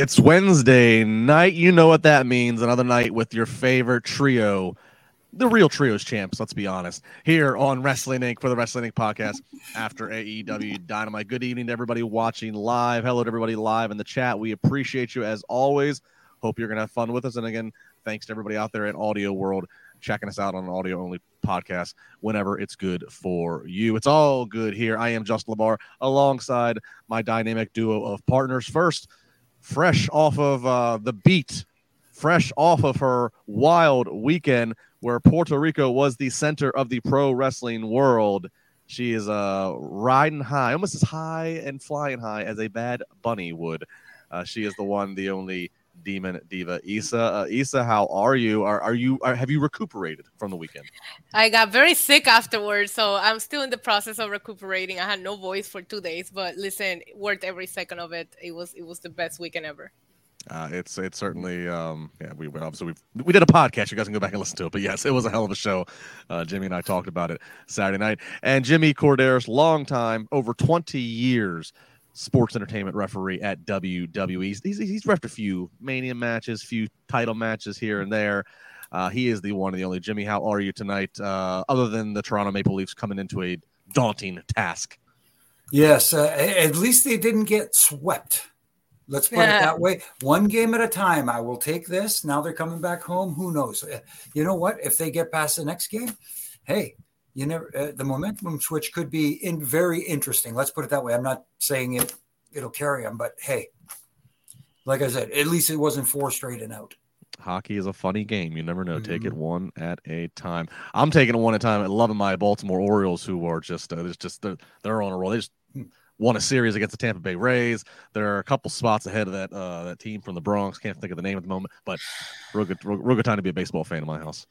It's Wednesday night. You know what that means. Another night with your favorite trio, the real trios champs, let's be honest, here on Wrestling Inc. for the Wrestling Inc. podcast after AEW Dynamite. Good evening to everybody watching live. Hello to everybody live in the chat. We appreciate you as always. Hope you're going to have fun with us. And again, thanks to everybody out there in Audio World checking us out on an audio only podcast whenever it's good for you. It's all good here. I am Justin LaBar alongside my dynamic duo of partners. First, fresh off of uh, the beat, fresh off of her wild weekend where Puerto Rico was the center of the pro wrestling world. She is uh, riding high, almost as high and flying high as a bad bunny would. Uh, she is the one, the only demon diva Isa. Uh, Isa, how are you? Are are you? Are, have you recuperated from the weekend? I got very sick afterwards, so I'm still in the process of recuperating. I had no voice for two days, but listen, worth every second of it. It was it was the best weekend ever. Uh, it's it's certainly um, yeah we obviously we we did a podcast you guys can go back and listen to it but yes it was a hell of a show uh, Jimmy and I talked about it Saturday night and Jimmy Korderas long time over 20 years sports entertainment referee at WWE. He's, he's, he's refed a few Mania matches, few title matches here and there. Uh, he is the one and the only. Jimmy, how are you tonight? Uh, other than the Toronto Maple Leafs coming into a daunting task. Yes, uh, at least they didn't get swept. Let's put yeah. it that way. One game at a time. I will take this. Now they're coming back home. Who knows? Uh, you know what? If they get past the next game, hey, you never uh, the momentum switch could be in very interesting. Let's put it that way. I'm not saying it it'll carry them, but hey, like I said, at least it wasn't four straight and out. Hockey is a funny game. You never know. Mm-hmm. Take it mm-hmm. one at a time. I'm taking it one at a time. and loving my Baltimore Orioles, who are just uh, just they're, they're on a roll. They just hmm. Won a series against the Tampa Bay Rays. There are a couple spots ahead of that uh, that team from the Bronx. Can't think of the name at the moment, but real good, real, real good time to be a baseball fan in my house.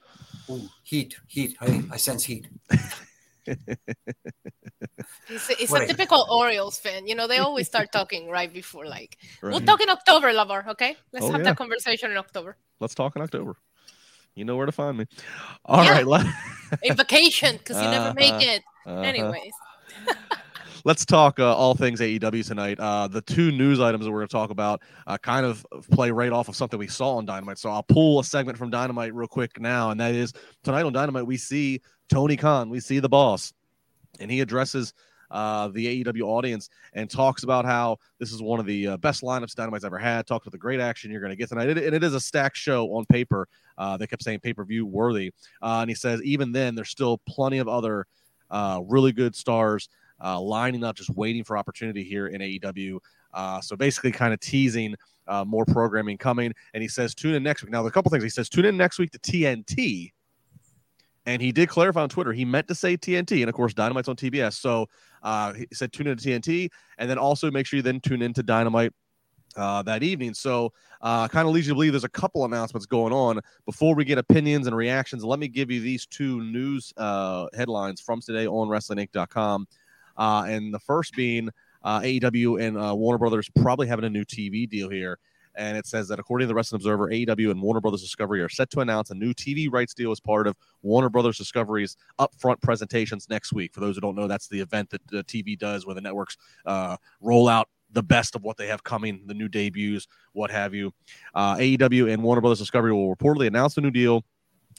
Ooh, heat, heat. I, I sense heat. It's, it's a typical Orioles fan. You know, they always start talking right before, like, right. we'll talk in October, LaBar. Okay, let's oh, have yeah. that conversation in October. Let's talk in October. You know where to find me. All yeah. right, a vacation because you uh-huh. never make uh-huh. it. Uh-huh. Anyways. let's talk uh, all things AEW tonight. Uh, the two news items that we're going to talk about uh, kind of play right off of something we saw on Dynamite. So I'll pull a segment from Dynamite real quick now, and that is tonight on Dynamite we see Tony Khan, we see the boss, and he addresses uh, the AEW audience and talks about how this is one of the uh, best lineups Dynamite's ever had. Talks about the great action you're going to get tonight. It, and it is a stacked show on paper. Uh, they kept saying pay per view worthy. Uh, and he says, even then, there's still plenty of other uh, really good stars uh, lining up, just waiting for opportunity here in AEW. Uh, so basically, kind of teasing uh, more programming coming. And he says, tune in next week. Now, a couple things. He says, tune in next week to TNT. And he did clarify on Twitter, he meant to say TNT. And of course, Dynamite's on TBS. So uh, he said, tune in to TNT. And then also make sure you then tune into Dynamite uh, that evening. So, uh, kind of leads you to believe there's a couple announcements going on. Before we get opinions and reactions, let me give you these two news uh, headlines from today on WrestlingInc.com. Uh, and the first being uh, AEW and uh, Warner Brothers probably having a new TV deal here. And it says that according to the Wrestling Observer, AEW and Warner Brothers Discovery are set to announce a new TV rights deal as part of Warner Brothers Discovery's upfront presentations next week. For those who don't know, that's the event that the TV does where the networks uh, roll out the best of what they have coming, the new debuts, what have you. Uh, AEW and Warner Brothers Discovery will reportedly announce the new deal,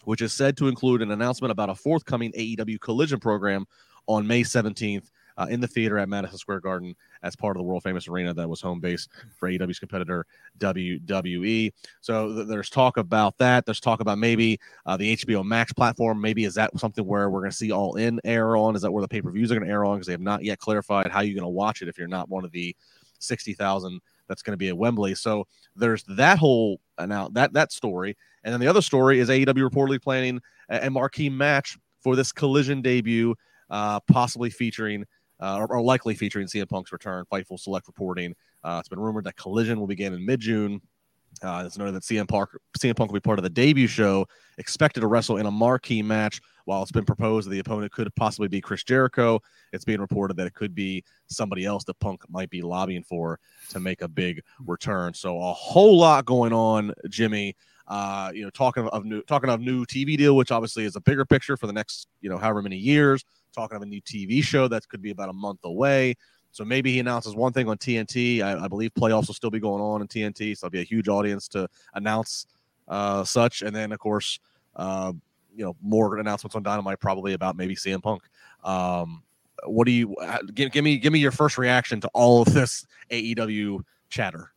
which is said to include an announcement about a forthcoming AEW collision program on May 17th uh, in the theater at Madison Square Garden as part of the world famous arena that was home base for AEW's competitor WWE. So th- there's talk about that. There's talk about maybe uh, the HBO Max platform. Maybe is that something where we're going to see all in air on? Is that where the pay per views are going to air on? Because they have not yet clarified how you're going to watch it if you're not one of the 60,000 that's going to be at Wembley. So there's that whole now that that story, and then the other story is AEW reportedly planning a, a marquee match for this Collision debut, uh, possibly featuring uh, or, or, likely featuring CM Punk's return. Fightful Select reporting. Uh, it's been rumored that Collision will begin in mid June. Uh, it's noted that CM Punk, CM Punk will be part of the debut show, expected to wrestle in a marquee match. While it's been proposed that the opponent could possibly be Chris Jericho, it's being reported that it could be somebody else that Punk might be lobbying for to make a big return. So a whole lot going on, Jimmy. Uh, you know, talking of new talking of new TV deal, which obviously is a bigger picture for the next, you know, however many years talking of a new TV show that could be about a month away. So maybe he announces one thing on TNT. I, I believe playoffs will still be going on in TNT, so there'll be a huge audience to announce uh, such. And then, of course, uh, you know, more announcements on Dynamite probably about maybe CM Punk. Um, what do you uh, give, give me? Give me your first reaction to all of this AEW chatter.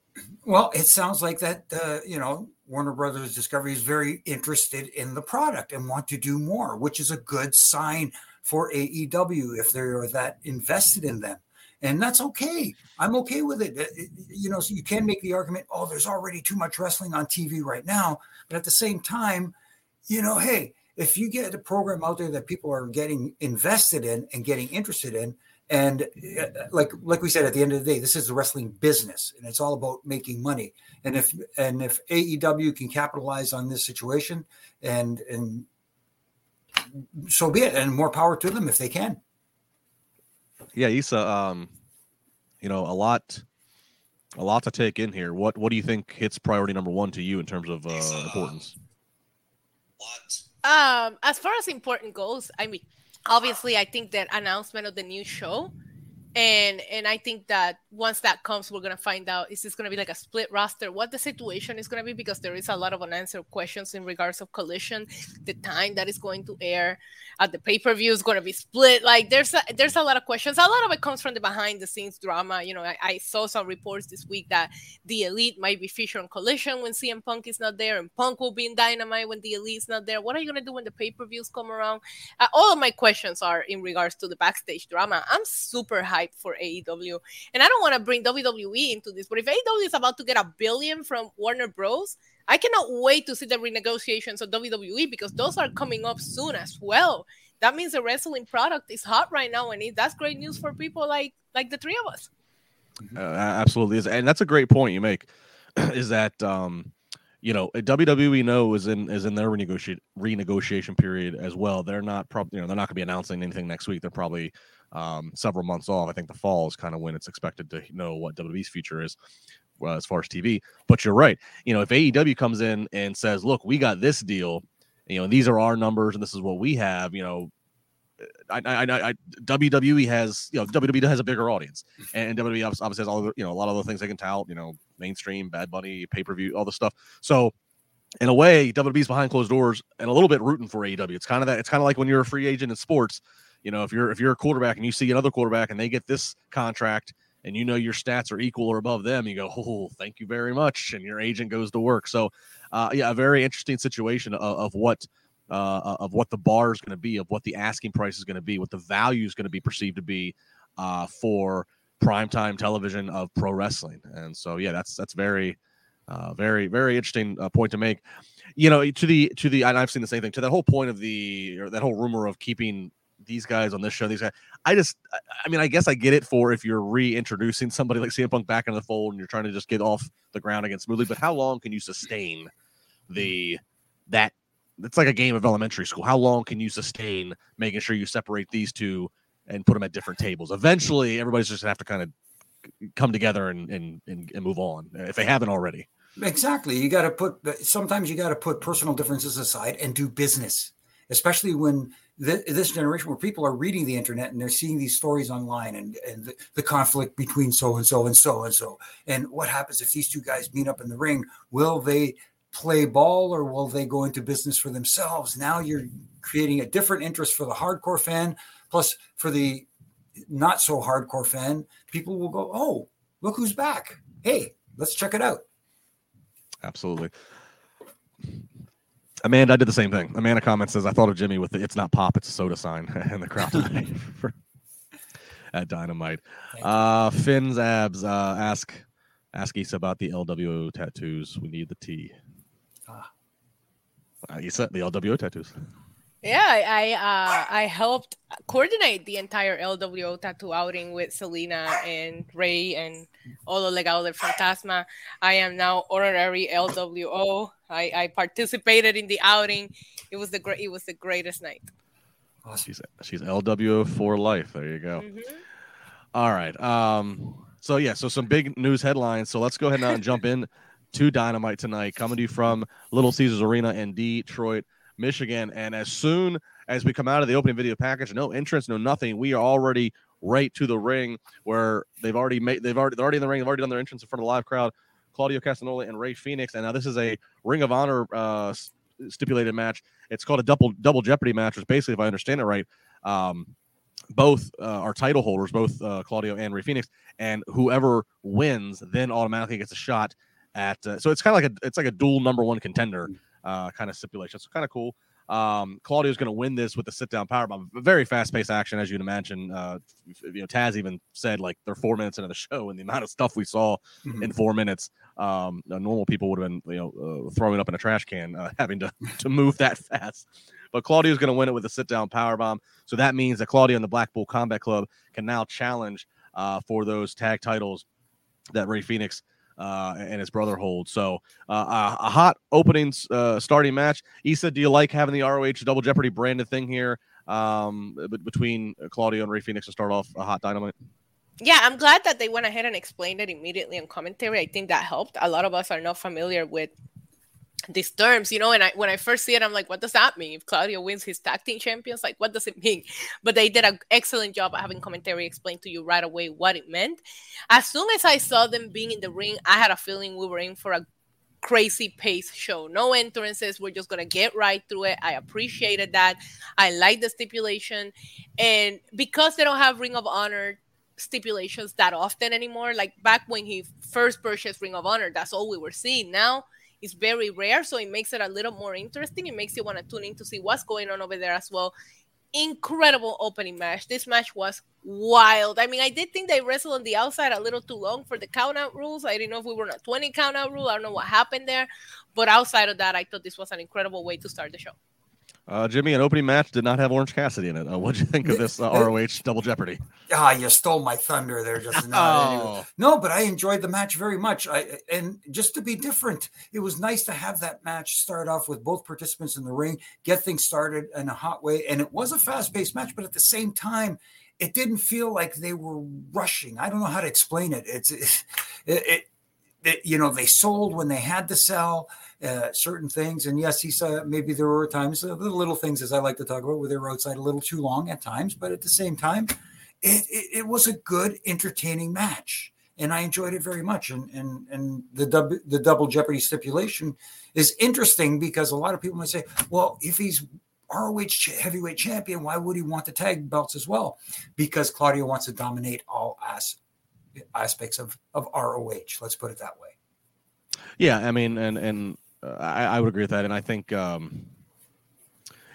Well, it sounds like that. Uh, you know, Warner Brothers Discovery is very interested in the product and want to do more, which is a good sign for AEW if they're that invested in them. And that's okay. I'm okay with it. You know, so you can make the argument, oh, there's already too much wrestling on TV right now. But at the same time, you know, hey, if you get a program out there that people are getting invested in and getting interested in, and uh, like like we said at the end of the day, this is the wrestling business, and it's all about making money. And if and if AEW can capitalize on this situation and and so be it, and more power to them if they can. Yeah, Isa, um, you know, a lot, a lot to take in here. What what do you think hits priority number one to you in terms of uh, importance? Um, as far as important goes, I mean, obviously, I think that announcement of the new show and and I think that once that comes, we're gonna find out is this gonna be like a split roster, what the situation is gonna be, because there is a lot of unanswered questions in regards of collision, the time that is going to air, at the pay per view is gonna be split. Like there's a, there's a lot of questions. A lot of it comes from the behind the scenes drama. You know, I, I saw some reports this week that the Elite might be featured on Collision when CM Punk is not there, and Punk will be in Dynamite when the Elite's not there. What are you gonna do when the pay per views come around? Uh, all of my questions are in regards to the backstage drama. I'm super hyped for AEW. And I don't want to bring WWE into this, but if AEW is about to get a billion from Warner Bros., I cannot wait to see the renegotiations of WWE because those are coming up soon as well. That means the wrestling product is hot right now, and it, that's great news for people like like the three of us. Uh, absolutely and that's a great point you make. is that um, you know WWE know is in is in their renegotiate renegotiation period as well. They're not probably you know they're not going to be announcing anything next week. They're probably um, several months off. I think the fall is kind of when it's expected to know what WWE's future is uh, as far as TV. But you're right. You know, if AEW comes in and says, "Look, we got this deal," you know, these are our numbers and this is what we have. You know, I, I, I, WWE has, you know, WWE has a bigger audience, and WWE obviously has all, the, you know, a lot of other things they can tout, you know, mainstream, Bad Bunny, pay per view, all the stuff. So, in a way, WWE's behind closed doors and a little bit rooting for AEW. It's kind of that. It's kind of like when you're a free agent in sports you know, if you're if you're a quarterback and you see another quarterback and they get this contract and you know your stats are equal or above them, you go, oh, thank you very much, and your agent goes to work. So, uh, yeah, a very interesting situation of, of what uh, of what the bar is going to be, of what the asking price is going to be, what the value is going to be perceived to be uh, for primetime television of pro wrestling. And so, yeah, that's that's very, uh, very, very interesting uh, point to make. You know, to the to the, and I've seen the same thing to that whole point of the or that whole rumor of keeping these guys on this show, these guys. I just, I mean, I guess I get it for if you're reintroducing somebody like CM Punk back into the fold and you're trying to just get off the ground again smoothly. But how long can you sustain the that? It's like a game of elementary school. How long can you sustain making sure you separate these two and put them at different tables? Eventually, everybody's just gonna have to kind of come together and, and and, and move on uh, if they haven't already. Exactly. You got to put sometimes you got to put personal differences aside and do business, especially when th- this generation where people are reading the internet and they're seeing these stories online and, and the, the conflict between so and so and so and so. And what happens if these two guys meet up in the ring? Will they play ball or will they go into business for themselves? Now you're creating a different interest for the hardcore fan, plus for the not so hardcore fan, people will go, Oh, look who's back. Hey, let's check it out. Absolutely. Amanda I did the same thing. Amanda comments says, "I thought of Jimmy with the it's not pop, it's a soda sign," and the crowd for, at Dynamite. Uh, Finn's abs uh, ask ask Isa about the LWO tattoos. We need the T. Ah. Uh, Isa, the LWO tattoos. Yeah, I uh, I helped coordinate the entire LWO tattoo outing with Zelina and Rey and all the Legado del Fantasma. I am now honorary LWO. I, I participated in the outing. It was the great. It was the greatest night. She's she's LWO for life. There you go. Mm-hmm. All right. Um. So yeah. So some big news headlines. So let's go ahead now and jump in to Dynamite tonight, coming to you from Little Caesars Arena in Detroit. Michigan. And as soon as we come out of the opening video package, no entrance, no nothing, we are already right to the ring where they've already made they've already they're already in the ring, they've already done their entrance in front of the live crowd. Claudio Castagnoli and Rey Fenix. And now this is a Ring of Honor uh, stipulated match. It's called a double double Jeopardy match, which basically, if I understand it right, um, both uh, are title holders, both uh, Claudio and Rey Fenix, and whoever wins then automatically gets a shot at. Uh, so it's kind of like a it's like a dual number one contender uh, kind of stipulation. So kind of cool. Um, Claudio's going to win this with the sit down power bomb. Very fast paced action, as you'd imagine. Uh, you know, Taz even said like they're four minutes into the show, and the amount of stuff we saw mm-hmm. in four minutes, um, normal people would have been you know uh, throwing up in a trash can, uh, having to to move that fast. But Claudio's going to win it with a sit down power bomb. So that means that Claudio and the Blackpool Combat Club can now challenge uh, for those tag titles that Rey Fenix uh, and his brother hold. So uh, a, hot opening uh, starting match. Isa, do you like having the ROH Double Jeopardy branded thing here um, between Claudio and Rey Fenix to start off a hot dynamite? Yeah, I'm glad that they went ahead and explained it immediately in commentary. I think that helped. A lot of us are not familiar with these terms, you know, and I when I first see it, I'm like, what does that mean? If Claudio wins his tag team champions, like what does it mean? But they did an excellent job of having commentary explain to you right away what it meant. As soon as I saw them being in the ring, I had a feeling we were in for a crazy pace show. No entrances. We're just gonna get right through it. I appreciated that. I like the stipulation. And because they don't have Ring of Honor stipulations that often anymore, like back when he first purchased Ring of Honor, that's all we were seeing. Now is very rare, so it makes it a little more interesting. It makes you want to tune in to see what's going on over there as well. Incredible opening match. This match was wild. I mean, I did think they wrestled on the outside a little too long for the countout rules. I didn't know if we were on a 20 countout rule. I don't know what happened there. But outside of that, I thought this was an incredible way to start the show. Uh, Jimmy, an opening match did not have Orange Cassidy in it. Uh, what'd you think of this uh, ROH Double Jeopardy? Ah, you stole my thunder there just. Oh. Anyway. No, but I enjoyed the match very much. I and just to be different, it was nice to have that match start off with both participants in the ring, get things started in a hot way, and it was a fast-paced match. But at the same time, it didn't feel like they were rushing. I don't know how to explain it. It's it, it, it you know they sold when they had to sell uh, certain things. And yes, he said maybe there were times uh, the little things, as I like to talk about, where they were outside a little too long at times. But at the same time, it, it, it was a good, entertaining match, and I enjoyed it very much. And and and the dub, the double jeopardy stipulation is interesting because a lot of people might say, well, if he's ROH heavyweight champion, why would he want the tag belts as well? Because Claudio wants to dominate all as, aspects of of ROH. Let's put it that way. Yeah, I mean, and and I, I would agree with that, and I think um,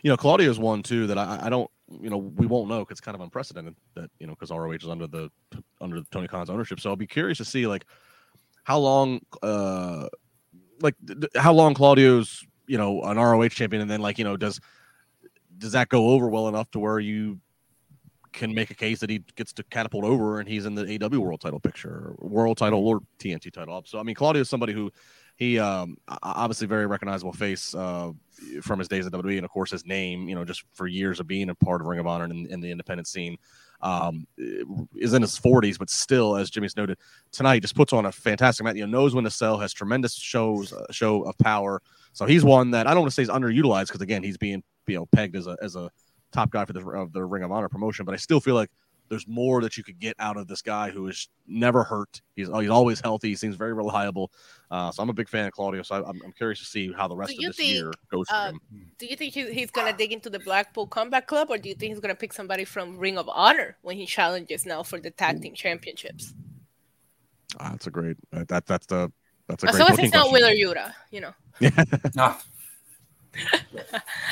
you know Claudio's one too that I, I don't you know we won't know because it's kind of unprecedented that you know because ROH is under the under Tony Khan's ownership. So I'll be curious to see like how long uh like th- how long Claudio's you know an ROH champion, and then like you know does does that go over well enough to where you can make a case that he gets to catapult over and he's in the AW world title picture, world title or TNT title. So I mean, Claudio is somebody who he um obviously very recognizable face uh from his days at WWE and of course his name, you know, just for years of being a part of Ring of Honor and in, the independent scene. Um, is in his 40s, but still, as Jimmy's noted tonight, just puts on a fantastic match. You know, knows when to sell, has tremendous shows, uh, show of power. So he's one that I don't want to say is underutilized because again, he's being you know pegged as a as a top guy for the of the Ring of Honor promotion. But I still feel like there's more that you could get out of this guy who is never hurt. He's he's always healthy. He seems very reliable. Uh, so I'm a big fan of Claudio. So I, am I'm curious to see how the rest of you this think, year goes for uh, him. Do you think he, he's gonna dig into the Blackpool Combat Club, or do you think he's gonna pick somebody from Ring of Honor when he challenges now for the tag team championships? Ah, that's a great. Uh, that that's the that's a As great long as booking it's not question. Wheeler Yuta, you know. Ah,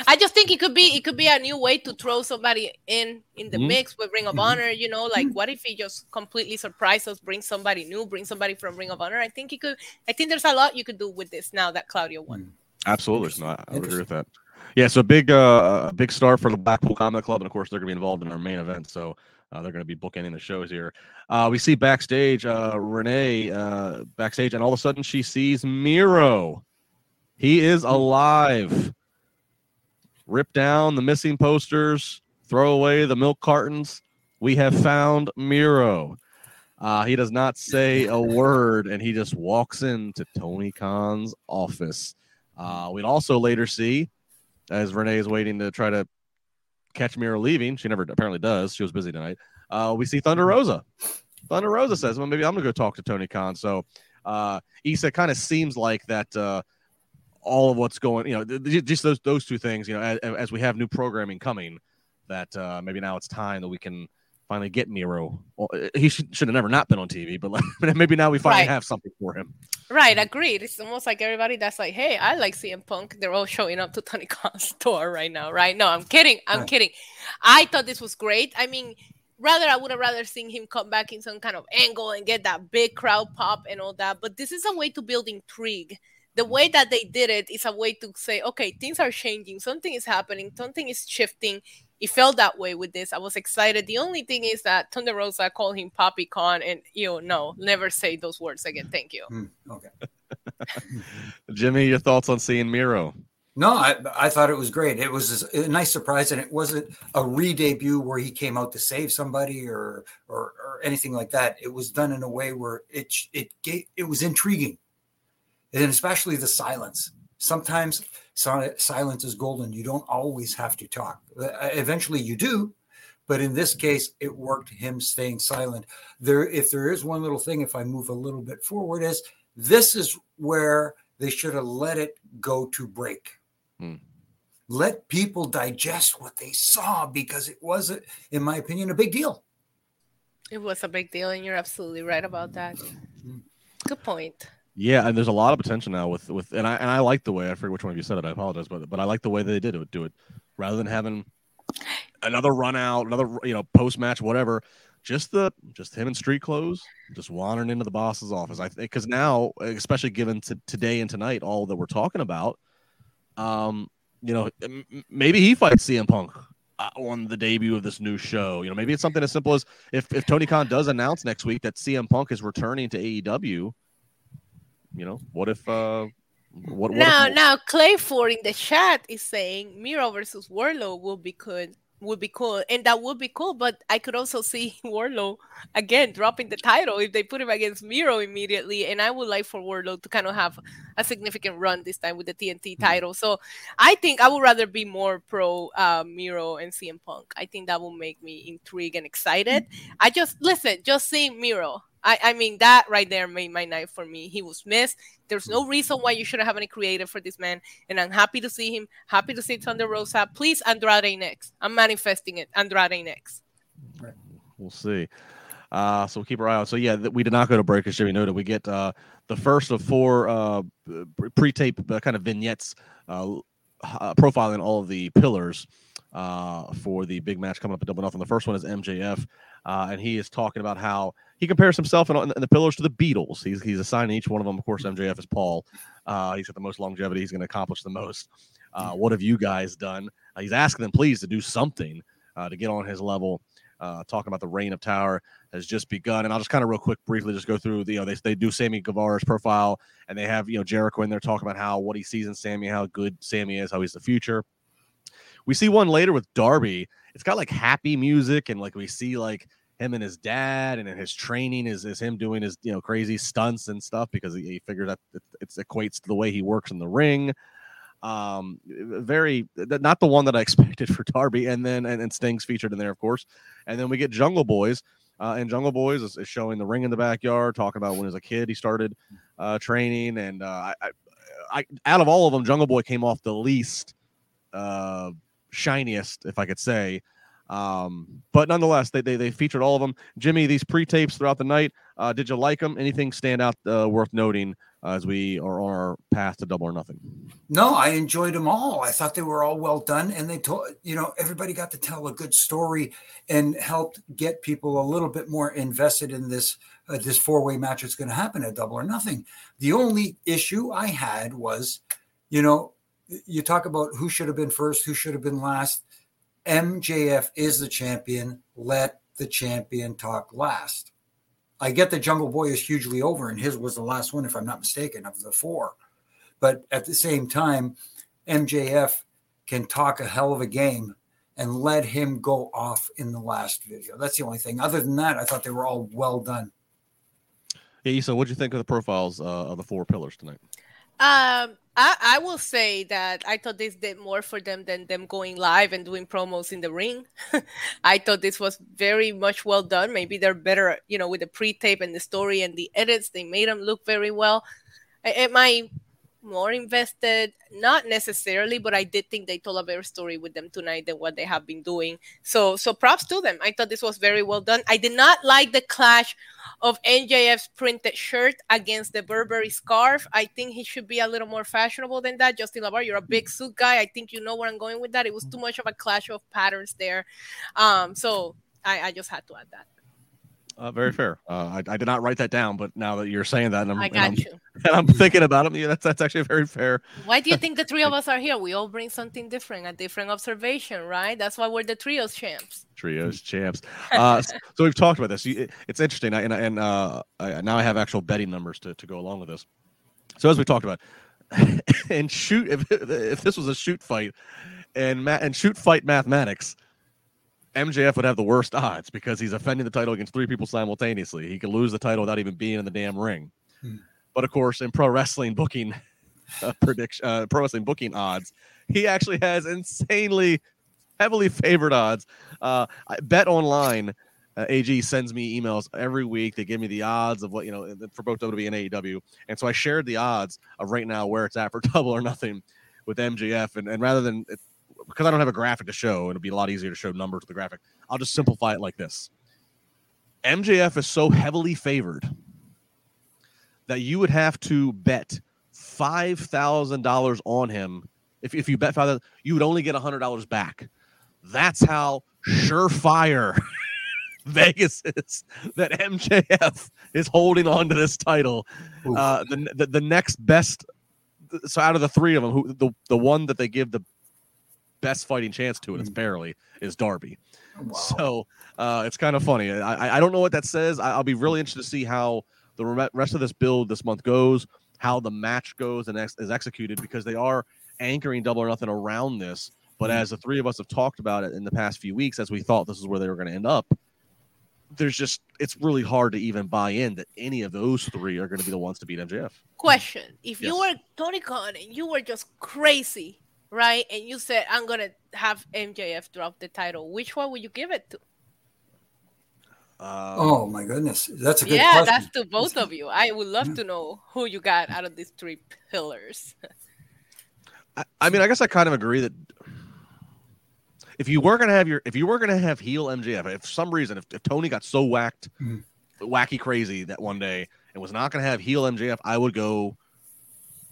I just think it could be it could be a new way to throw somebody in in the Mhm. mix with Ring of Honor. You know, like what if he just completely surprise us, bring somebody new, bring somebody from Ring of Honor? I think he could. I think there's a lot you could do with this now that Claudio won. Absolutely, no, I, I would agree with that. Yeah, so a big uh, a big star for the Blackpool Combat Club, and of course they're going to be involved in our main event. So uh, they're going to be bookending the shows here. Uh, we see backstage uh, Renee uh, backstage, and all of a sudden she sees Miro. He is alive. Rip down the missing posters, throw away the milk cartons. We have found Miro. Uh, he does not say a word, and he just walks into Tony Khan's office. Uh, we'd also later see, as Renee is waiting to try to catch Miro leaving, she never apparently does. She was busy tonight. Uh, we see Thunder Rosa. Thunder Rosa says, "Well, maybe I'm gonna go talk to Tony Khan." So, uh, Isa kind of seems like that. All of what's going, you know, th- th- just those those two things. You know, as, as we have new programming coming, that uh, maybe now it's time that we can finally get Miro. Well, uh, he should, should have never not been on TV, but like, maybe now we finally Right. have something for him. Right, agreed. It's almost like everybody that's like, "Hey, I like CM Punk." They're all showing up to Tony Khan's store right now, right? No, I'm kidding. I'm Right. kidding. I thought this was great. I mean, rather I would have rather seen him come back in some kind of angle and get that big crowd pop and all that. But this is a way to build intrigue. The way that they did it is a way to say, okay, things are changing, something is happening, something is shifting. It felt that way with this. I was excited. The only thing is that Thunder Rosa called him Poppy Khan, and you know, no, never say those words again. Thank you. hmm, okay. Jimmy, your thoughts on seeing Miro? No, I, I thought it was great. It was a nice surprise, and it wasn't a re-debut where he came out to save somebody or or, or anything like that. It was done in a way where it it gave, it was intriguing, and especially the silence. Sometimes silence is golden. You don't always have to talk. Uh, eventually, you do, but in this case, it worked. Him staying silent. There, if there is one little thing, if I move a little bit forward, is this is where they should have let it go to break. Hmm. Let people digest what they saw because it was, in my opinion, a big deal. It was a big deal, and you're absolutely right about that. Hmm. Good point. Yeah, and there's a lot of potential now with with and I and I like the way I forget which one of you said it. I apologize, but but I like the way they did it. Do it rather than having another run out, another you know post match, whatever. Just the just him in street clothes, just wandering into the boss's office. I think because now, especially given to today and tonight, all that we're talking about, um, you know, maybe he fights CM Punk uh, on the debut of this new show. You know, maybe it's something as simple as if if Tony Khan does announce next week that CM Punk is returning to AEW you know, what if uh what, what now if, now Clay Ford in the chat is saying Miro versus Wardlow will be good would be cool and that would be cool but i could also see wardlow again dropping the title if they put him against miro immediately and i would like for wardlow to kind of have a significant run this time with the tnt hmm. title so i think i would rather be more pro uh, miro and cm punk i think that will make me intrigued and excited hmm. i just listen just seeing miro I, I mean, that right there made my night for me. He was missed. There's no reason why you shouldn't have any creative for this man. And I'm happy to see him, happy to see Thunder Rosa. Please, Andrade next. I'm manifesting it. Andrade next. We'll see. Uh, so we'll keep our eye out. So yeah, we did not go to break as Jimmy noted. We get uh, the first of four uh, pre-tape uh, kind of vignettes uh, uh, profiling all of the pillars uh, for the big match coming up at Double Nothing. The first one is MJF, uh, and he is talking about how he compares himself and, the pillars to the Beatles. He's he's assigning each one of them. Of course, MJF is Paul. Uh, he's got the most longevity. He's going to accomplish the most. Uh, what have you guys done? Uh, he's asking them please to do something uh, to get on his level. Talking about the reign of Tower has just begun, and I'll just kind of real quick, briefly, just go through the you know they, they do Sammy Guevara's profile, and they have you know Jericho in there talking about how what he sees in Sammy, how good Sammy is, how he's the future. We see one later with Darby. It's got like happy music, and like we see like him and his dad and his training is, is him doing his you know crazy stunts and stuff because he, he figured that it, it equates to the way he works in the ring um very not the one that i expected for darby and then and, and sting's featured in there of course and then we get jungle boys uh, and jungle boys is, is, showing the ring in the backyard talking about when as a kid he started uh training and uh I, I out of all of them jungle boy came off the least uh shiniest if i could say um, but nonetheless, they, they, they featured all of them. Jimmy, these pre tapes throughout the night, uh, did you like them? Anything stand out uh, worth noting uh, as we are on our path to double or nothing? No, I enjoyed them all. I thought they were all well done, and they told you know everybody got to tell a good story and helped get people a little bit more invested in this uh, this four way match that's going to happen at double or nothing. The only issue I had was, you know, you talk about who should have been first, who should have been last MJF is the champion. Let the champion talk last. I get the Jungle Boy is hugely over, and his was the last one, if I'm not mistaken, of the four. But at the same time, MJF can talk a hell of a game and let him go off in the last video. That's the only thing. Other than that, I thought they were all well done. Yeah, Isa, what do you think of the profiles uh, of the four pillars tonight? Um, I, I will say that I thought this did more for them than them going live and doing promos in the ring. I thought this was very much well done. Maybe they're better, you know, with the pre-tape and the story and the edits. They made them look very well. Am I more invested? Not necessarily, but I did think they told a better story with them tonight than what they have been doing. So, so props to them. I thought this was very well done. I did not like the clash of MJF's printed shirt against the Burberry scarf. I think he should be a little more fashionable than that. Justin LaBar, you're a big suit guy. I think you know where I'm going with that. It was too much of a clash of patterns there. Um, so I, I just had to add that. Uh, very fair. Uh, I, I, did not write that down, but now that you're saying that, and I'm, I got and I'm, you. And I'm thinking about it. Yeah, that's that's actually very fair. Why do you think the three of us are here? We all bring something different, a different observation, right? That's why we're the trios champs. Trios champs. Uh, so, so, we've talked about this. It's interesting, and and uh, I, now I have actual betting numbers to, to go along with this. So as we talked about, and shoot if if this was a shoot fight, and ma- and shoot fight mathematics MJF would have the worst odds because he's defending the title against three people simultaneously. He could lose the title without even being in the damn ring. Hmm. But of course, in pro wrestling booking, uh, prediction, uh, pro wrestling booking odds, he actually has insanely heavily favored odds. Uh, I Bet Online, uh, AG sends me emails every week. They give me the odds of what you know for both WWE and AEW, and so I shared the odds of right now where it's at for Double or Nothing with MJF, and, and rather than because I don't have a graphic to show, it'll be a lot easier to show numbers with the graphic. I'll just simplify it like this: MJF is so heavily favored that you would have to bet five thousand dollars on him. If, if you bet five, you would only get a hundred dollars back. That's how surefire Vegas is that MJF is holding on to this title. Uh, the, the the next best, so out of the three of them, who the the one that they give the best fighting chance to, and it's barely, is Darby. Wow. So uh, it's kind of funny. I, I don't know what that says. I, will be really interested to see how the re- rest of this build this month goes, how the match goes and ex- is executed, because they are anchoring Double or Nothing around this. But Mhm. as the three of us have talked about it in the past few weeks, as we thought this is where they were going to end up, there's just it's really hard to even buy in that any of those three are going to be the ones to beat MJF. Question: If you were Tony Khan and you were just crazy, right, and you said I'm gonna have MJF drop the title, which one would you give it to? Um, Oh my goodness, that's a good yeah, question. that's to both of you. I would love Yeah. to know who you got out of these three pillars. I, I mean, I guess I kind of agree that if you were going to have your, if you were going to have heel MJF, if for some reason, if, if Tony got so whacked, Mhm. wacky crazy that one day and was not going to have heel MJF, I would go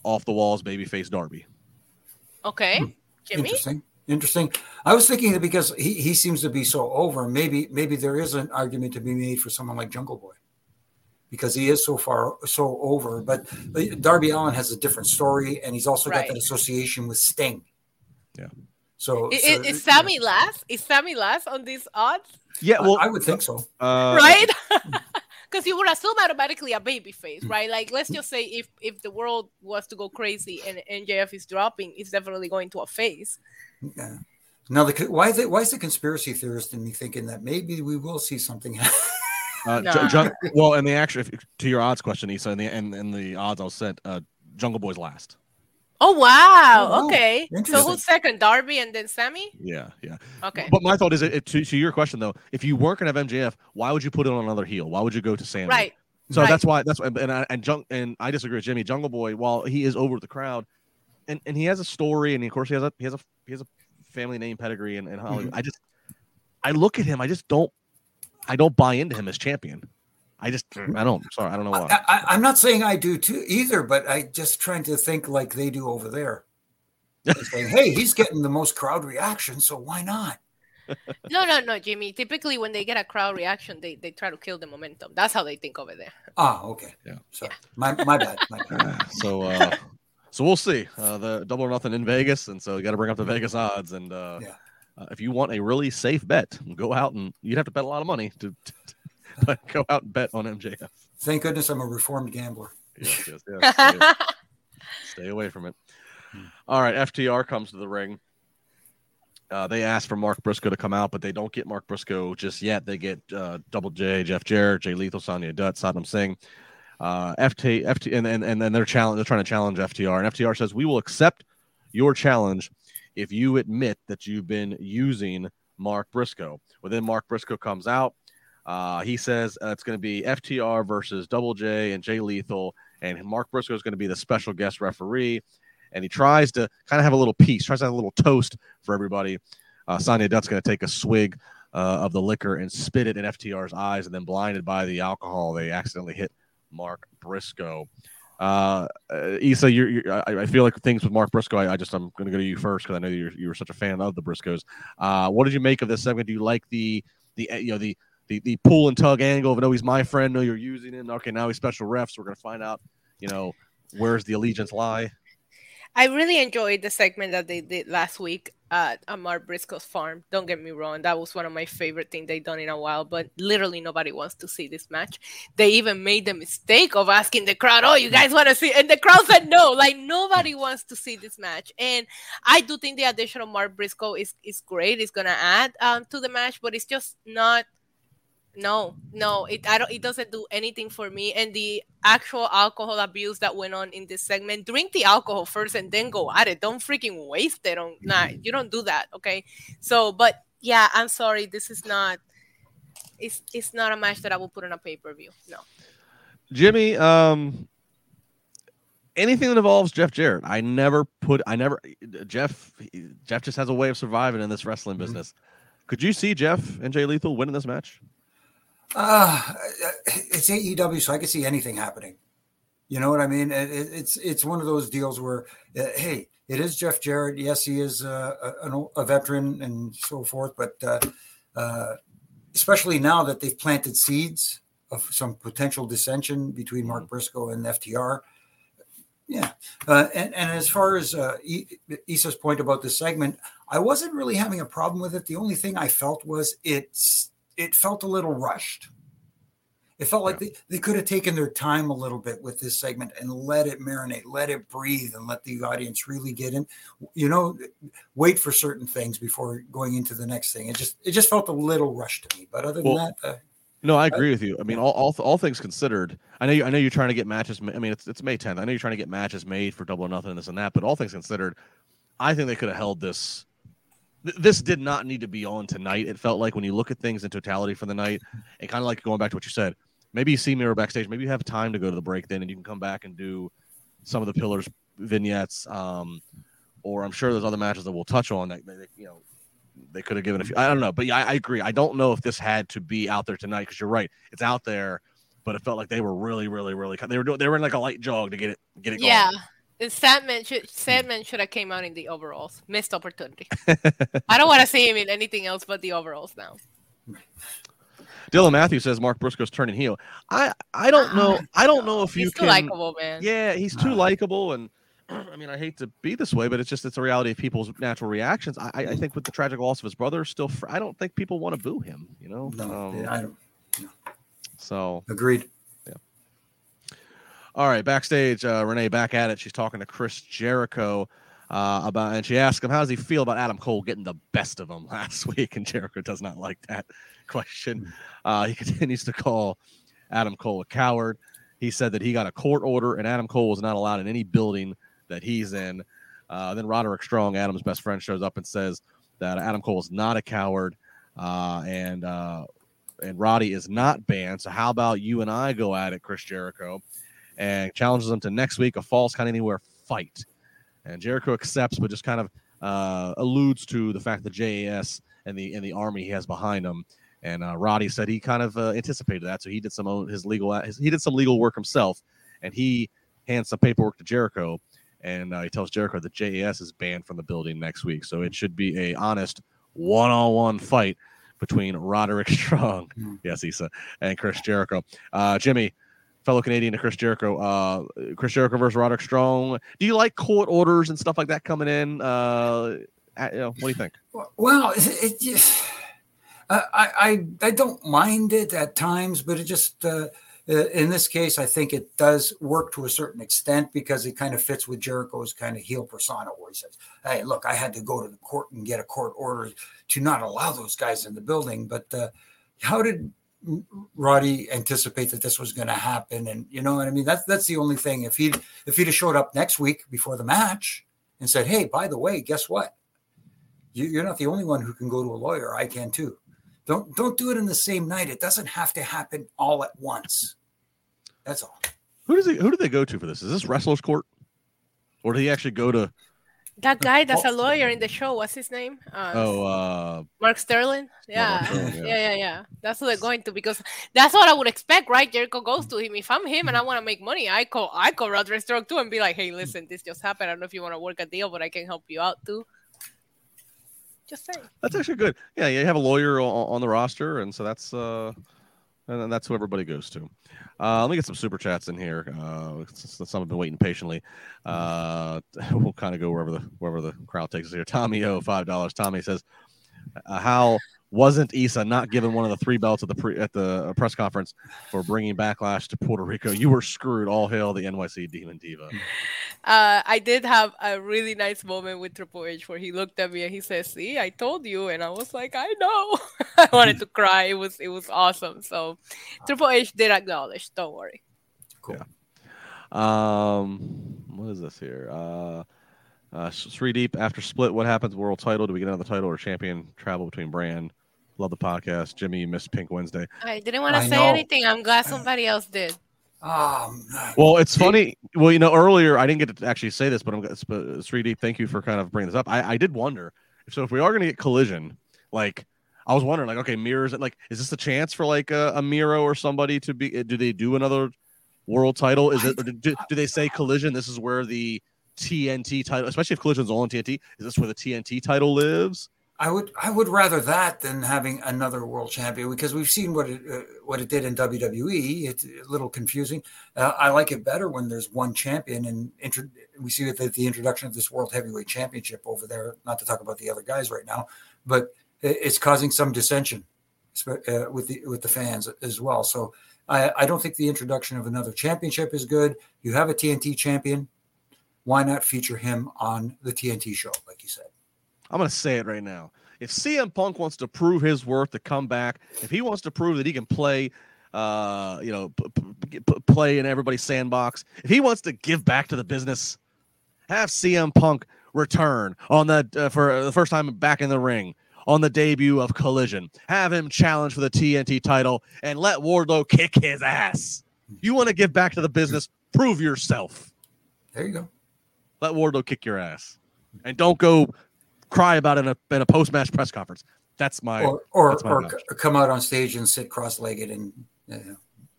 off the walls babyface Darby. Okay, Jimmy. Interesting. Interesting. I was thinking that because he, he seems to be so over, maybe maybe there is an argument to be made for someone like Jungle Boy. Because he is so far so over. But Darby Allin has a different story and he's also got Right. that association with Sting. Yeah. So, I- so Is Sammy last? Is Sammy last on these odds? Yeah, well, I, I would think so. uh, right? Because you would assume automatically a baby face, right? Like, let's just say if if the world was to go crazy and MJF is dropping, it's definitely going to a face. Yeah. Now the why is it why is the conspiracy theorist in me thinking that maybe we will see something Uh, Nah. Ju- Jun- well, and the actual if, to your odds question, Isa, and the and, and the odds I'll set, uh, Jungle Boy's last. Oh wow! Oh. Okay, so who's second? Darby and then Sammy. Yeah, yeah. Okay. But my thought is, it, to, to your question though, if you weren't going to have MJF, why would you put it on another heel? Why would you go to Sammy? Right. So Right. that's why that's why and I, and Jung, and I disagree with Jimmy. Jungle Boy, while he is over the crowd, and, and he has a story, and of course he has a he has a he has a family name pedigree in, in Hollywood. Mm-hmm. I just I look at him, I just don't I don't buy into him as champion. I just I don't. Sorry, I don't know why. I, I, I'm not saying I do too either, but I just trying to think like they do over there. saying, hey, he's getting the most crowd reaction, so why not? No, no, no, Jimmy. Typically, when they get a crowd reaction, they, they try to kill the momentum. That's how they think over there. Ah, okay. Yeah. So my my bad. My bad. so uh so we'll see. Uh the double or nothing in Vegas, and so you got to bring up the Vegas odds. And uh, Yeah. uh, if you want a really safe bet, go out and you'd have to bet a lot of money to, to, but go out and bet on MJF. Thank goodness I'm a reformed gambler. Yes, yes, yes. Stay, stay away from it. All right, FTR comes to the ring. Uh, they asked for Mark Briscoe to come out, but they don't get Mark Briscoe just yet. They get uh, Double J, Jeff Jarrett, Jay Lethal, Sonjay Dutt, Satnam Singh, uh, FT, FT, and, and and then they're challenge. They're trying to challenge FTR, and FTR says we will accept your challenge if you admit that you've been using Mark Briscoe. Well, then Mark Briscoe comes out. Uh, he says uh, it's going to be FTR versus Double J and Jay Lethal, and Mark Briscoe is going to be the special guest referee. And he tries to kind of have a little piece, tries to have a little toast for everybody. Uh, Sonjay Dutt's going to take a swig uh, of the liquor and spit it in FTR's eyes, and then blinded by the alcohol, they accidentally hit Mark Briscoe. Uh, uh, Isa, you're, you're, I, I feel like things with Mark Briscoe. I, I just I'm going to go to you first because I know you're you were such a fan of the Briscoes. Uh, what did you make of this segment? Do you like the the you know the the, the pull and tug angle of no he's my friend, no you're using him. Okay, now he's special ref, so we're going to find out you know where's the allegiance lie. I really enjoyed the segment that they did last week at Amar Briscoe's farm. Don't get me wrong, that was one of my favorite things they've done in a while, but literally nobody wants to see this match. They even made the mistake of asking the crowd, Oh, you guys want to see? And the crowd said no. Like nobody wants to see this match. And I do think the addition of Mark Briscoe is, is great. It's gonna add um, to the match, but it's just not no no it i don't it doesn't do anything for me and the actual alcohol abuse that went on in this segment drink the alcohol first and then go at it don't freaking waste it on nah you don't do that okay so but yeah i'm sorry this is not it's it's not a match that i will put on a pay-per-view no Jimmy, um, anything that involves Jeff Jarrett, I never put, I never, Jeff, Jeff just has a way of surviving in this wrestling Mm-hmm. business. Could you see Jeff and Jay Lethal winning this match? Uh, it's AEW, so I can see anything happening. You know what I mean? It, it- it's it's one of those deals where, uh, hey, it is Jeff Jarrett. Yes, he is uh, a, a veteran and so forth. But uh, uh, especially now that they've planted seeds of some potential dissension between Mark Briscoe and FTR. Yeah, uh, and and as far as uh, Isa's point about this segment, I wasn't really having a problem with it. The only thing I felt was it's it felt a little rushed. It felt like they, they could have taken their time a little bit with this segment and let it marinate, let it breathe, and let the audience really get in. You know, wait for certain things before going into the next thing. It just it just felt a little rushed to me. But other than Well, that, uh, No, I agree with you. I mean, all, all all things considered, I know you, I know you're trying to get matches. I mean, it's it's May 10th. I know you're trying to get matches made for Double or Nothing, and this and that. But all things considered, I think they could have held this. Th- This did not need to be on tonight. It felt like when you look at things in totality for the night, and kind of like going back to what you said, maybe you see Miro backstage, maybe you have time to go to the break then, and you can come back and do some of the pillars vignettes. Um, or I'm sure there's other matches that we'll touch on that, that you know they could have given a few. I don't know, but yeah, I, I agree. I don't know if this had to be out there tonight because you're right. It's out there, but it felt like they were really, really, really. They were doing. They were in like a light jog to get it, get it going. yeah and Satnam should Satnam should have came out in the overalls. Missed opportunity. I don't want to see him in anything else but the overalls now. Dylan Matthews says Mark Briscoe's turning heel. I I don't know. I don't know if you He's too can. likable, man. Yeah, he's too likable, and I mean, I hate to be this way, but it's just it's a reality of people's natural reactions. I, I I think with the tragic loss of his brother, still, fr- I don't think people want to boo him. You know. no, Um, I don't. so Agreed. All right, backstage, uh, Renee back at it. She's talking to Chris Jericho uh, about, and she asks him, "How does he feel about Adam Cole getting the best of him last week?" And Jericho does not like that question. Uh, he continues to call Adam Cole a coward. He said that he got a court order, and Adam Cole was not allowed in any building that he's in. Uh, then Roderick Strong, Adam's best friend, shows up and says that Adam Cole is not a coward, uh, and uh, and Roddy is not banned. So how about you and I go at it, Chris Jericho? And challenges him to next week a falls count anywhere fight. And Jericho accepts, but just kind of uh, alludes to the fact that JAS and the and the army he has behind him. And uh, Roddy said he kind of uh, anticipated that, so he did some own, his legal his, he did some legal work himself, and he hands some paperwork to Jericho, and uh, he tells Jericho that JAS is banned from the building next week, so it should be a honest one on one fight between Roderick Strong, Hmm. yes, Isa, and Chris Jericho. Uh, Jimmy, fellow Canadian to Chris Jericho. Uh, Chris Jericho versus Roderick Strong. Do you like court orders and stuff like that coming in? Uh, you know, what do you think? Well, it, it just, I, I I don't mind it at times, but it just uh, uh, in this case, I think it does work to a certain extent because it kind of fits with Jericho's kind of heel persona, where he says, "Hey, look, I had to go to the court and get a court order to not allow those guys in the building." But uh, how did Roddy anticipate that this was going to happen? And you know what I mean? That's that's the only thing. If he if he'd have showed up next week before the match and said, "Hey, by the way, guess what? You, you're not the only one who can go to a lawyer. I can too." Don't don't do it in the same night. It doesn't have to happen all at once. That's all. Who does he? Who do they go to for this? Is this wrestlers court, or do he actually go to? That guy that's a lawyer in the show, what's his name? Uh, Oh, uh, Mark Sterling. Yeah. Sterling, yeah, yeah. yeah, yeah, That's who they're going to because that's what I would expect, right? Jericho goes to him. If I'm him and I want to make money, I call I call Roderick Strong too and be like, hey, listen, this just happened. I don't know if you want to work a deal, but I can help you out too. Just saying. that's actually good. Yeah, you have a lawyer on, on the roster, and so that's uh, and that's who everybody goes to. Uh, let me get some super chats in here. Uh, some have been waiting patiently. Uh, we'll kind of go wherever the wherever the crowd takes us here. Tommy O, five dollars. Tommy says, uh, "How wasn't Isa not given one of the three belts at the pre, at the uh, press conference for bringing backlash to Puerto Rico, you were screwed. All hail the NYC Demon Diva. Uh, I did have a really nice moment with Triple H where he looked at me and he says, "See, I told you," and I was like, "I know." I wanted to cry. It was it was awesome. So Triple H did acknowledge. Don't worry. Cool. Yeah. Um, what is this here? Uh, uh, three deep after split. What happens? World title? Do we get another title or champion travel between brand? Love the podcast, Jimmy. You missed Pink Wednesday. I didn't want to I say know. anything. I'm glad somebody else did. Um, Well, it's funny. Well, you know, earlier I didn't get to actually say this, but I'm but three deep. Thank you for kind of bringing this up. I, I did wonder. So if we are going to get collision, like I was wondering, like, okay, mirrors. Like, is this a chance for like a, a Miro or somebody to be? Do they do another world title? Is it? Or do, do they say collision? This is where the TNT title, especially if collision's all on TNT. Is this where the TNT title lives? I would I would rather that than having another world champion because we've seen what it uh, what it did in WWE. It's a little confusing. Uh, I like it better when there's one champion and intro- we see it at the introduction of this World Heavyweight Championship over there. Not to talk about the other guys right now, but it's causing some dissension uh, with the with the fans as well. So I, I don't think the introduction of another championship is good. You have a TNT champion. Why not feature him on the TNT show, like you said? I'm going to say it right now. If CM Punk wants to prove his worth to come back, if he wants to prove that he can play, uh, you know, p- p- p- play in everybody's sandbox, if he wants to give back to the business, have CM Punk return on the uh, for the first time back in the ring on the debut of Collision. Have him challenge for the TNT title and let Wardlow kick his ass. You want to give back to the business? Prove yourself. There you go. Let Wardlow kick your ass, and don't go cry about it in a in a post match press conference. That's my or or, that's my or c- come out on stage and sit cross-legged and uh,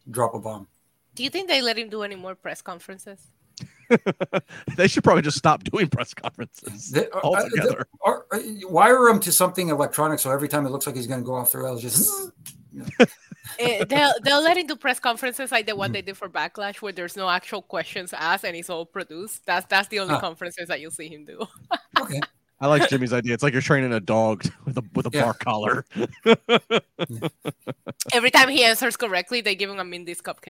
drop a bomb. Do you think they let him do any more press conferences? they should probably just stop doing press conferences The- uh, uh, altogether. the- or, uh, wire him to something electronic so every time it looks like he's going to go off the rails, just Eh, they'll they'll let him do press conferences like the one they did for Backlash, where there's no actual questions asked and it's all produced. That's that's the only Huh. conferences that you'll see him do. okay. I like Jimmy's idea. It's like you're training a dog with a with a Yeah. bar collar. Every time he answers correctly, they give him a Mindy's cupcake.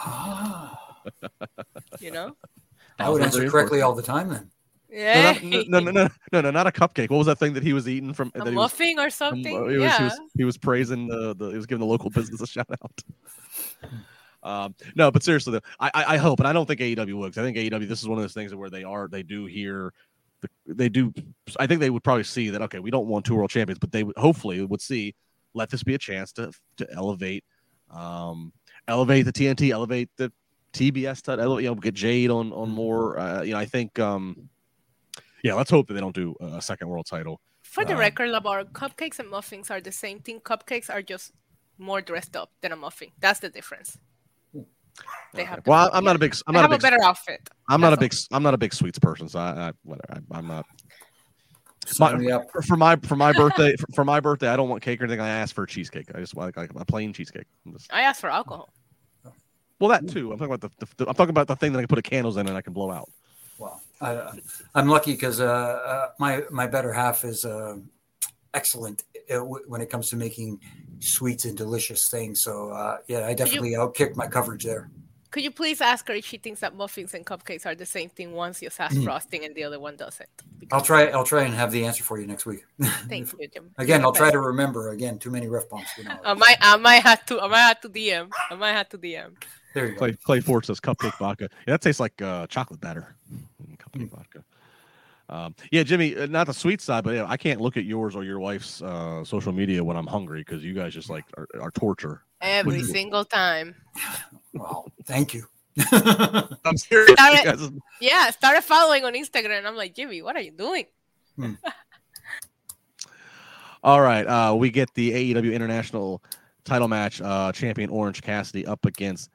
Ah, You know? I would answer correctly all the time then. Yeah. No, no, no, no, no, no, not a cupcake. What was that thing that he was eating from? a that he was, muffin or something. he, was, yeah. he was he was praising the, the he was giving the local business a shout out. Um, no, but seriously, though, I, I I hope, and I don't think AEW will. 'cause I think AEW this is one of those things where they are they do hear, the, they do. I think they would probably see that okay, we don't want two world champions, but they would hopefully would see let this be a chance to to elevate, um, elevate the TNT, elevate the TBS, title, you know, get Jade on on more. Uh, you know, I think, um, yeah, let's hope that they don't do a second world title. For the um, record, LaBar, cupcakes and muffins are the same thing. Cupcakes are just more dressed up than a muffin. That's the difference. They have. Well, I'm not a big. I'm they not a have big. a better outfit. I'm not a big. I'm not a big sweets person, so I, I whatever. I, I'm not. Sign My, me for my for my birthday for, for my birthday, I don't want cake or anything. I ask for a cheesecake. I just want like, like a plain cheesecake. I'm just- I asked for alcohol. Well, that too. I'm talking about the, the, I'm talking about the thing that I can put a candles in and I can blow out. Well, I, I'm lucky because uh, uh, my my better half is uh, excellent uh, when it comes to making sweets and delicious things. So uh, yeah, I definitely outkicked my coverage there. Could you please ask her if she thinks that muffins and cupcakes are the same thing? Once you has Mm. frosting and the other one doesn't. I'll try. I'll try and have the answer for you next week. Thank you, Jim. Again, You're I'll try best. to remember. Again, too many ref bumps. You know. I might, I might have to, I might have to DM. I might have to DM. There you go. Clay Clay Ford says cupcake vodka. Yeah, that tastes like uh, chocolate batter. Mm, Cupcake vodka. Um, yeah, Jimmy, uh, not the sweet side, but yeah, I can't look at yours or your wife's uh, social media when I'm hungry because you guys just like are, are torture. Every you- single time. Well, thank you. I'm serious. Darn you guys- Yeah, I started following on Instagram and I'm like, Jimmy, what are you doing? All right, uh, we get the AEW International title match. Uh, champion Orange Cassidy up against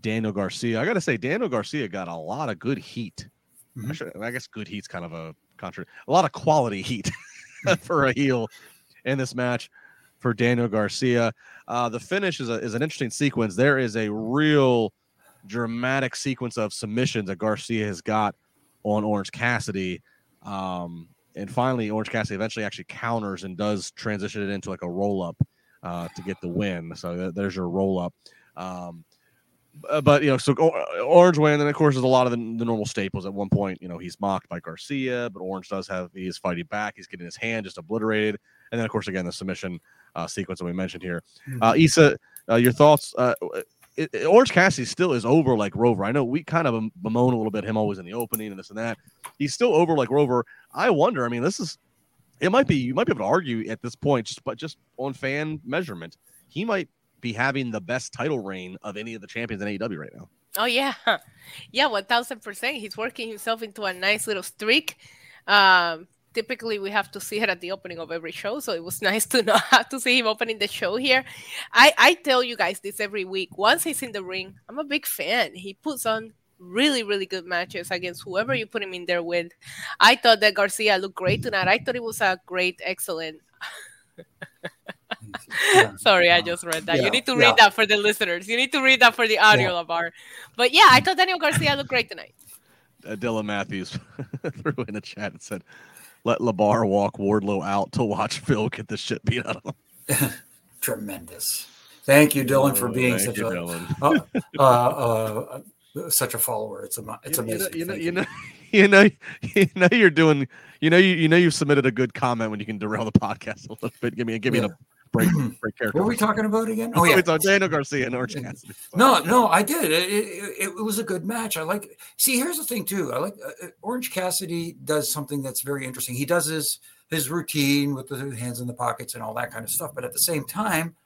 Daniel Garcia. I got to say, Daniel Garcia got a lot of good heat. Mhm. I, should, I guess good heat's kind of a contra. A lot of quality heat for a heel in this match for Daniel Garcia. Uh, the finish is a, is an interesting sequence. There is a real dramatic sequence of submissions that Garcia has got on Orange Cassidy. Um, and finally, Orange Cassidy eventually actually counters and does transition it into like a roll up uh, to get the win. So th- there's your roll up. Um, uh, but you know, so Orange win, and of course, there's a lot of the, the normal staples. At one point, you know, he's mocked by Garcia, but Orange does have he is fighting back. He's getting his hand just obliterated, and then of course, again, the submission uh, sequence that we mentioned here. Uh, Isa, uh, your thoughts? Uh, it, it- Orange Cassidy still is over like Rover. I know we kind of bemoan a little bit him always in the opening and this and that. He's still over like Rover. I wonder. I mean, this is it might be you might be able to argue at this point, just but just on fan measurement, he might be having the best title reign of any of the champions in AEW right now. Oh yeah, yeah, one thousand percent. He's working himself into a nice little streak. Um, typically, we have to see it at the opening of every show, so it was nice to not have to see him opening the show here. I I tell you guys this every week. Once he's in the ring, I'm a big fan. He puts on really really good matches against whoever you put him in there with. I thought that Garcia looked great tonight. I thought it was a great, excellent. Yeah. Sorry, I just read that. Yeah, You need to yeah. read that for the listeners. You need to read that for the audio, LaBar. But yeah, I thought Daniel Garcia looked great tonight. Uh, Dylan Matthews threw in a chat and said, "Let LaBar walk Wardlow out to watch Phil get the shit beat out of him." Tremendous. Thank you, Dylan, for Oh, being such you, a uh, uh, uh, such a follower. It's a it's you, amazing. You know, you know, you know, you know, you're doing. You know, you, you know, you've submitted a good comment when you can derail the podcast a little bit. Give me, give me Yeah. a break, break character. What were we talking about again? Oh yeah, it's on Daniel Garcia and Orange Cassidy. No, no, I did. It, it, it, it was a good match. I like. See, here's the thing too. I like uh, uh, Orange Cassidy does something that's very interesting. He does his his routine with the hands in the pockets and all that kind of stuff. But at the same time,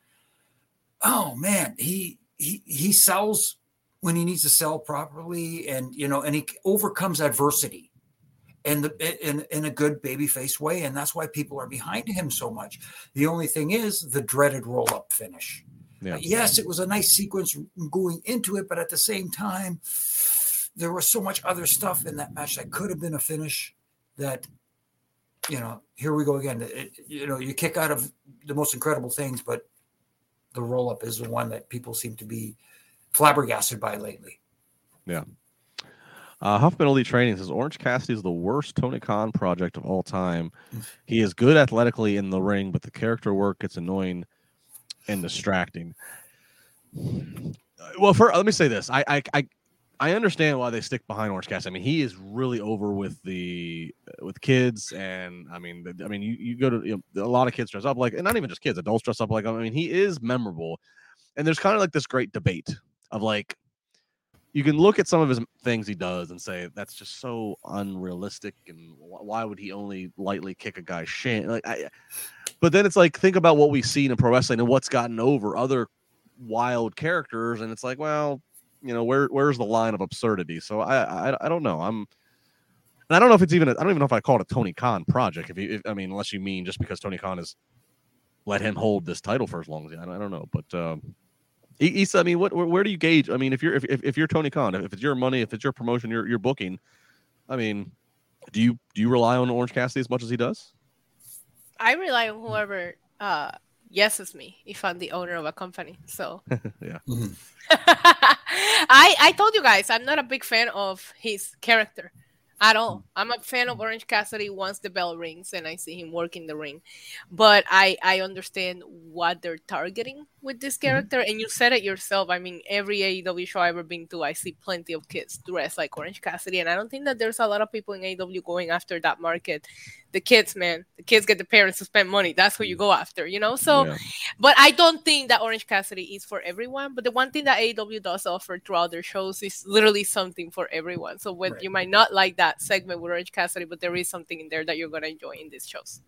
oh man, he he he sells when he needs to sell properly, and you know, and he overcomes adversity. In, the, in, in a good babyface way, and that's why people are behind him so much. The only thing is the dreaded roll up finish Yeah. Uh, yes, it was a nice sequence going into it, but at the same time, there was so much other stuff in that match that could have been a finish. That you know, here we go again. It- you know, you kick out of the most incredible things, but the roll up is the one that people seem to be flabbergasted by lately. Uh, Huffman Elite Training says Orange Cassidy is the worst Tony Khan project of all time. He is good athletically in the ring, but the character work gets annoying and distracting. Well, for let me say this, I I I, I understand why they stick behind Orange Cassidy. I mean, he is really over with the with kids, and I mean, I mean, you, you go to you know, a lot of kids dress up like, and not even just kids, adults dress up like. I mean, he is memorable, and there's kind of like this great debate of like you can look at some of his things he does and say that's just so unrealistic and wh- why would he only lightly kick a guy's shin? Like I, but then it's like think about what we've seen in pro wrestling and what's gotten over other wild characters and it's like well you know where where's the line of absurdity? So i i, I don't know. I'm and i don't know if it's even I don't even know if i call it a tony khan project if you if, i mean unless you mean just because tony khan has let him hold this title for as long as I, don't, I don't know but um Isa, I mean, what where, where do you gauge? I mean, if you're if, if, if you're Tony Khan, if it's your money, if it's your promotion, you're you're booking. I mean, do you do you rely on Orange Cassidy as much as he does? I rely on whoever uh yeses me if I'm the owner of a company. So Yeah. Mhm. I I told you guys I'm not a big fan of his character at all. Mm. I'm a fan of Orange Cassidy once the bell rings and I see him work in the ring. But I I understand what they're targeting with this mm-hmm. character and you said it yourself. I mean every AEW show I've ever been to I see plenty of kids dressed like Orange Cassidy and I don't think that there's a lot of people in AEW going after that market. The kids, man. The kids get the parents to spend money. That's who you mm. go after, you know? So Yeah. but I don't think that Orange Cassidy is for everyone. But the one thing that AEW does offer throughout their shows is literally something for everyone. So when Right. you might not like that segment with Orange Cassidy, but there is something in there that you're gonna enjoy in these shows.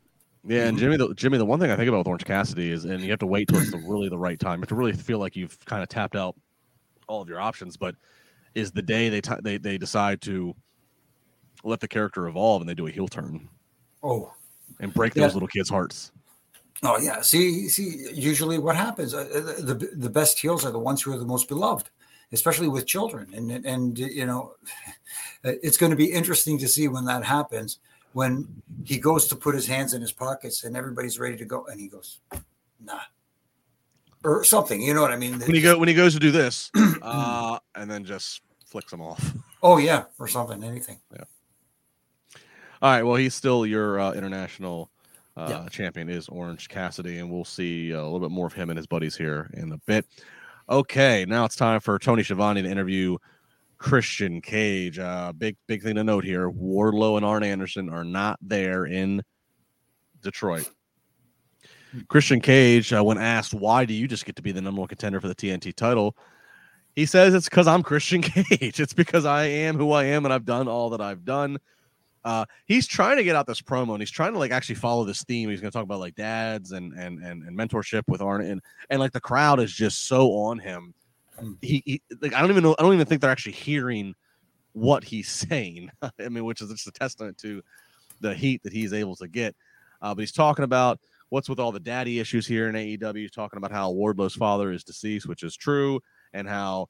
Yeah, and Jimmy, the, Jimmy, the one thing I think about with Orange Cassidy is, and you have to wait till it's the, really the right time. You have to really feel like you've kind of tapped out all of your options. But is the day they t- they they decide to let the character evolve and they do a heel turn Oh, and break Yeah. those little kids' hearts. Oh yeah. See, see. Usually, what happens? Uh, the the best heels are the ones who are the most beloved, especially with children. And and you know, it's going to be interesting to see when that happens. When he goes to put his hands in his pockets and everybody's ready to go, and he goes, "Nah," or something. You know what I mean? When he go when he goes to do this, uh, and then just flicks them off. Oh yeah, or something. Anything. Yeah. All right. Well, he's still your uh, international uh, Yeah. champion is Orange Cassidy, and we'll see uh, a little bit more of him and his buddies here in a bit. Okay, now it's time for Tony Schiavone to interview Christian Cage. Uh, big big thing to note here: Wardlow and Arn Anderson are not there in Detroit. Christian Cage, uh, when asked why do you just get to be the number one contender for the TNT title, he says it's because I'm Christian Cage. It's because I am who I am and I've done all that I've done. Uh, he's trying to get out this promo and he's trying to like actually follow this theme. He's going to talk about like dads and and and, and mentorship with Arn and and like the crowd is just so on him. He, he like I don't even know. I don't even think they're actually hearing what he's saying. I mean, which is just a testament to the heat that he's able to get. Uh, but he's talking about what's with all the daddy issues here in AEW. He's talking about how Wardlow's father is deceased, which is true, and how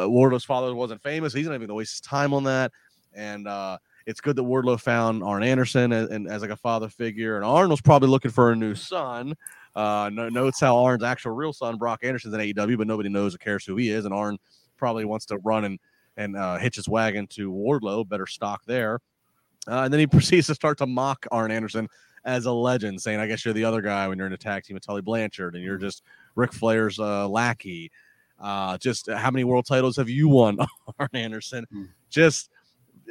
uh, Wardlow's father wasn't famous. He's not even going to waste his time on that. And uh, it's good that Wardlow found Arn Anderson as, and as like a father figure. And Arn was probably looking for a new son. Uh, no, notes how Arn's actual real son, Brock Anderson's in AEW, but nobody knows or cares who he is. And Arn probably wants to run and and uh, hitch his wagon to Wardlow. Better stock there. Uh, and then he proceeds to start to mock Arn Anderson as a legend, saying, "I guess you're the other guy when you're in a tag team with Tully Blanchard, and you're just Ric Flair's uh, lackey." Uh, just how many world titles have you won, Arn Anderson? Just,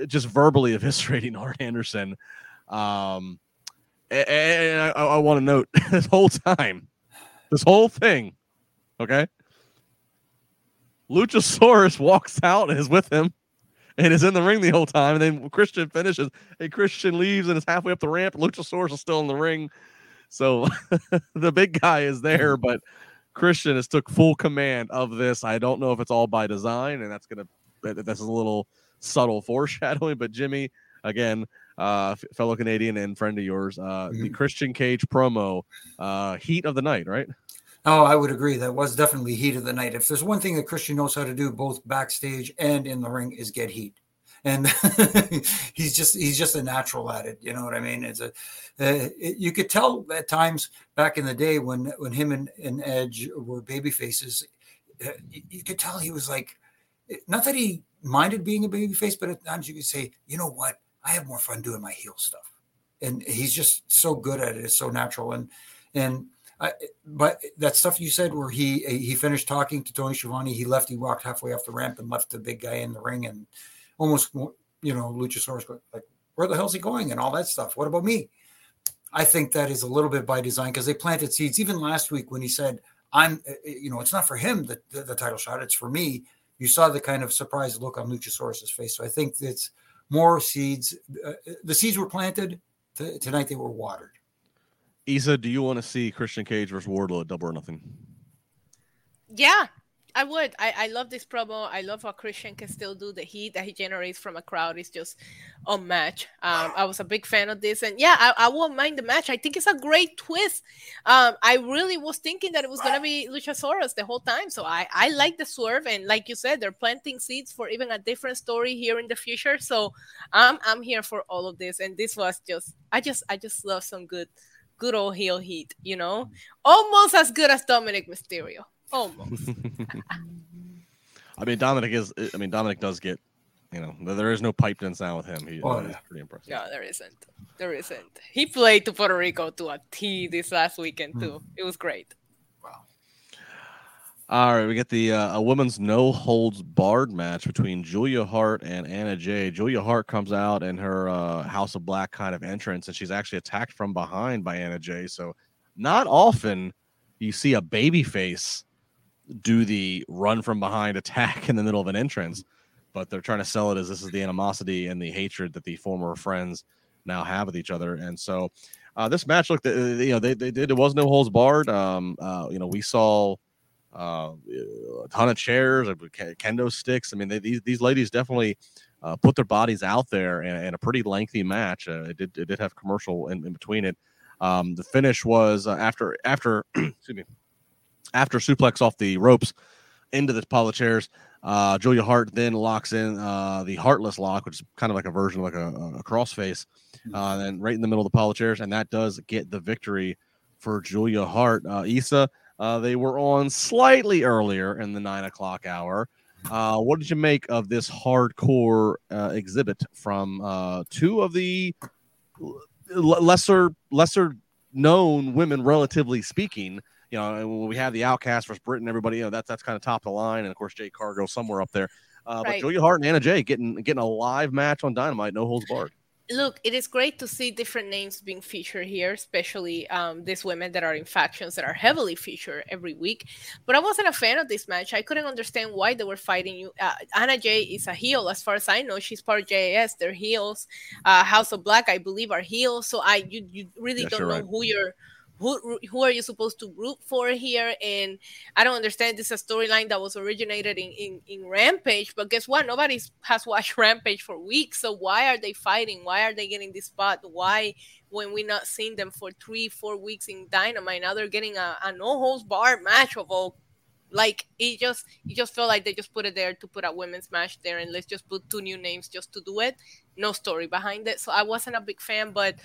just verbally eviscerating Arn Anderson. Um, and I, I want to note this whole time, this whole thing, okay. Luchasaurus walks out and is with him and is in the ring the whole time. And then Christian finishes. And Christian leaves and is halfway up the ramp. Luchasaurus is still in the ring. So the big guy is there, but Christian has took full command of this. I don't know if it's all by design, and that's gonna that- that's a little subtle foreshadowing. But Jimmy, again, uh, fellow Canadian and friend of yours, uh, the Christian Cage promo, uh, heat of the night, right? Oh, I would agree. That was definitely heat of the night. If there's one thing that Christian knows how to do, both backstage and in the ring, is get heat. And he's just he's just a natural at it. You know what I mean? It's a uh, it, you could tell at times back in the day when when him and, and Edge were baby faces, uh, you, you could tell he was like, not that he minded being a baby face, but at times you can say, you know what, I have more fun doing my heel stuff. And he's just so good at it. It's so natural. And and I, but that stuff you said where he he finished talking to Tony Schiavone, he left, he walked halfway off the ramp and left the big guy in the ring and almost you know Luchasaurus go- like where the hell's he going and all that stuff. What about me? I think that is a little bit by design because they planted seeds. Even last week when he said, "I'm," you know, it's not for him the, the, the title shot; it's for me. You saw the kind of surprised look on Luchasaurus's face. So I think it's more seeds. Uh, the seeds were planted T- tonight; they were watered. Isa, do you want to see Christian Cage versus Wardlow at Double or Nothing? Yeah, I would. I, I love this promo. I love how Christian can still do the heat that he generates from a crowd. It's just unmatched. Um, I was a big fan of this, and yeah, I, I won't mind the match. I think it's a great twist. Um, I really was thinking that it was gonna be Luchasaurus the whole time, so I I like the swerve, and like you said, they're planting seeds for even a different story here in the future. So I'm I'm here for all of this, and this was just I just I just love some good good old heel heat. You know, almost as good as Dominic Mysterio. Almost. I mean, Dominic is. I mean, Dominic does get. You know, there is no piped in sound with him. He Oh, that is yeah. pretty impressive. Yeah, there isn't. There isn't. He played to Puerto Rico to a T this last weekend too. It was great. Wow. All right, we get the uh, a women's no holds barred match between Julia Hart and Anna Jay. Julia Hart comes out in her uh, House of Black kind of entrance, and she's actually attacked from behind by Anna Jay. So, not often you see a baby face do the run from behind attack in the middle of an entrance, but they're trying to sell it as this is the animosity and the hatred that the former friends now have with each other. And so, uh, this match looked, uh, you know, they, they did, it was no holds barred. Um, uh, you know, we saw uh, a ton of chairs, kendo sticks. I mean, they, these these ladies definitely uh, put their bodies out there in, in a pretty lengthy match. It did it did have commercial in, in between it. Um, the finish was after after excuse me after suplex off the ropes into the pile of chairs. Uh, Julia Hart then locks in uh, the Heartless lock, which is kind of like a version of like a, a crossface, uh, then right in the middle of the pile of chairs, and that does get the victory for Julia Hart. Uh, Isa, uh, they were on slightly earlier in the nine o'clock hour. Uh, what did you make of this hardcore uh, exhibit from uh, two of the l- lesser lesser known women, relatively speaking? You know, when we have the Outcast versus Britain, everybody, you know, that's that's kind of top of the line, and of course Jade Cargill somewhere up there. Uh, But Right. Julia Hart and Anna Jay getting getting a live match on Dynamite, no holds barred. look, it is great to see different names being featured here, especially um, these women that are in factions that are heavily featured every week. But I wasn't a fan of this match. I couldn't understand why they were fighting you. Uh, Anna Jay is a heel, as far as I know. She's part of JAS. They're heels. Uh, House of Black, I believe, are heels. So I, you, you really don't know right. who you're. Who, who are you supposed to root for here? And I don't understand. This is a storyline that was originated in, in, in Rampage, but guess what? Nobody has watched Rampage for weeks. So why are they fighting? Why are they getting this spot? Why, when we not seen them for three, four weeks in Dynamite, now they're getting a, a no holds bar match of all. Like it just, it just felt like they just put it there to put a women's match there, and let's just put two new names just to do it. No story behind it. So I wasn't a big fan, but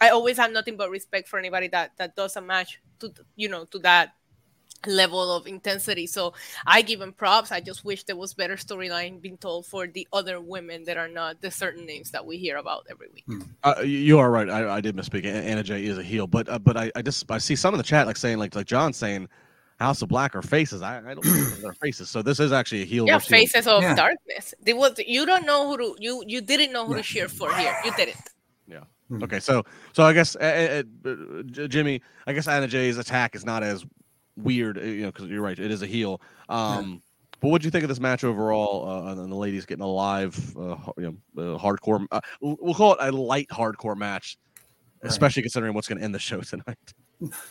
I always have nothing but respect for anybody that that does a match to you know to that level of intensity. So I give them props. I just wish there was better storyline being told for the other women that are not the certain names that we hear about every week. Uh, you- you are right. I, I did misspeak. Anna Jay is a heel, but uh, but I, I just I see some in the chat like saying like like John saying House of Black are faces. I, I don't think they're faces. So this is actually a heel. Yeah, versus heel. faces of Yeah. darkness. They was you don't know who to you you didn't know who Yeah. to cheer for here. You didn't. Mhm. Okay, so so I guess uh, uh, Jimmy, I guess Anna Jay's attack is not as weird, you know, because you're right, it is a heel. Um, but what do you think of this match overall? Uh, and the ladies getting a live, uh, you know, uh, hardcore. Uh, we'll call it a light hardcore match, Right. especially considering what's going to end the show tonight.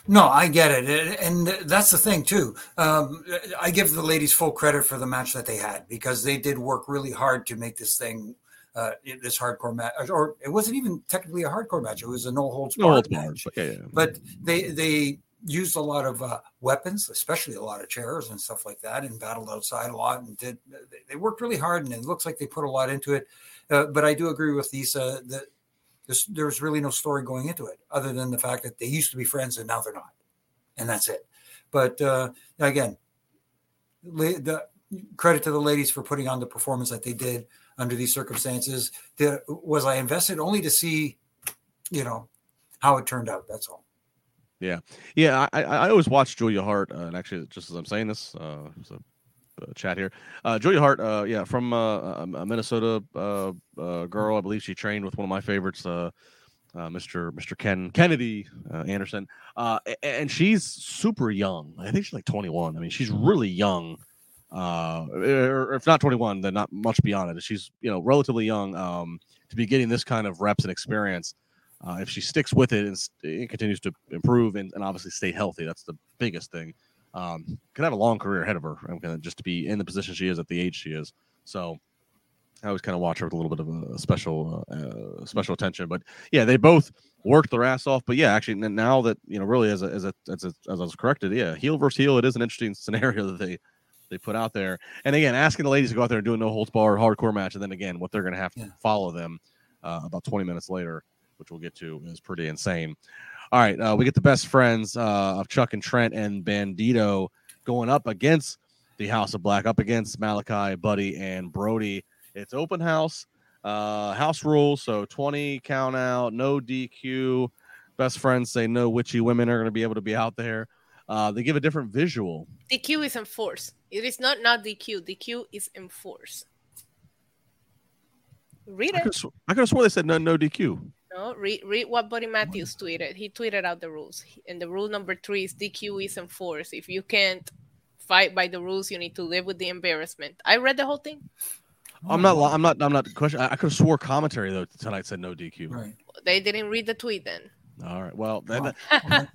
No, I get it, and and that's the thing too. Um, I give the ladies full credit for the match that they had because they did work really hard to make this thing, uh, this hardcore match, or it wasn't even technically a hardcore match; it was a no holds barred match. but yeah, yeah. But they they used a lot of uh, weapons, especially a lot of chairs and stuff like that, and battled outside a lot, and did they- they worked really hard, and it looks like they put a lot into it. Uh, but I do agree with Lisa that there's, there's really no story going into it other than the fact that they used to be friends and now they're not, and that's it. But uh, again, la- the credit to the ladies for putting on the performance that they did under these circumstances. The, was I invested only to see, you know, how it turned out? That's all. Yeah, Yeah. I, I, always watch Julia Hart, uh, and actually, just as I'm saying this, uh, chat here. Uh, Julia Hart, uh, yeah, from uh, a a Minnesota uh, uh, girl, I believe she trained with one of my favorites, uh, uh, Mr. Mr. Ken Kennedy uh, Anderson, uh, and she's super young. I think she's like 21. I mean, she's really young. Uh, or if not 21, then not much beyond it. She's you know relatively young um, to be getting this kind of reps and experience uh, if she sticks with it and, and continues to improve and, and obviously stay healthy, that's the biggest thing. Um, could have a long career ahead of her. I'm gonna just to be in the position she is at the age she is. So I always kind of watch her with a little bit of a special, uh, special attention. But yeah, they both worked their ass off. But yeah, actually now that you know, really as a, as a, as, a, as I was corrected, yeah, heel versus heel, it is an interesting scenario that they they put out there. And again, asking the ladies to go out there and do a no holds bar hardcore match, and then again, what they're gonna have to Yeah. follow them uh, about 20 minutes later which we'll get to, is pretty insane. All right, uh, we get the best friends uh, of Chuck and Trent and Bandito going up against the House of Black, up against Malachi, Buddy, and Brody. It's open house, uh, house rules, so 20 count out, no DQ. Best friends say no witchy women are going to be able to be out there. Uh, they give a different visual. DQ is enforced. It is not not DQ. DQ is enforced. Read I it. could, have sw- I could have swore they said no, no DQ. No, read read what Buddy Matthews tweeted. He tweeted out the rules, and the rule number three is DQ is enforced. If you can't fight by the rules, you need to live with the embarrassment. I read the whole thing. I'm not. I'm not. I'm not. Question. I, I could have swore commentary though tonight said no DQ. Right. They didn't read the tweet then. All right. Well, then Well, that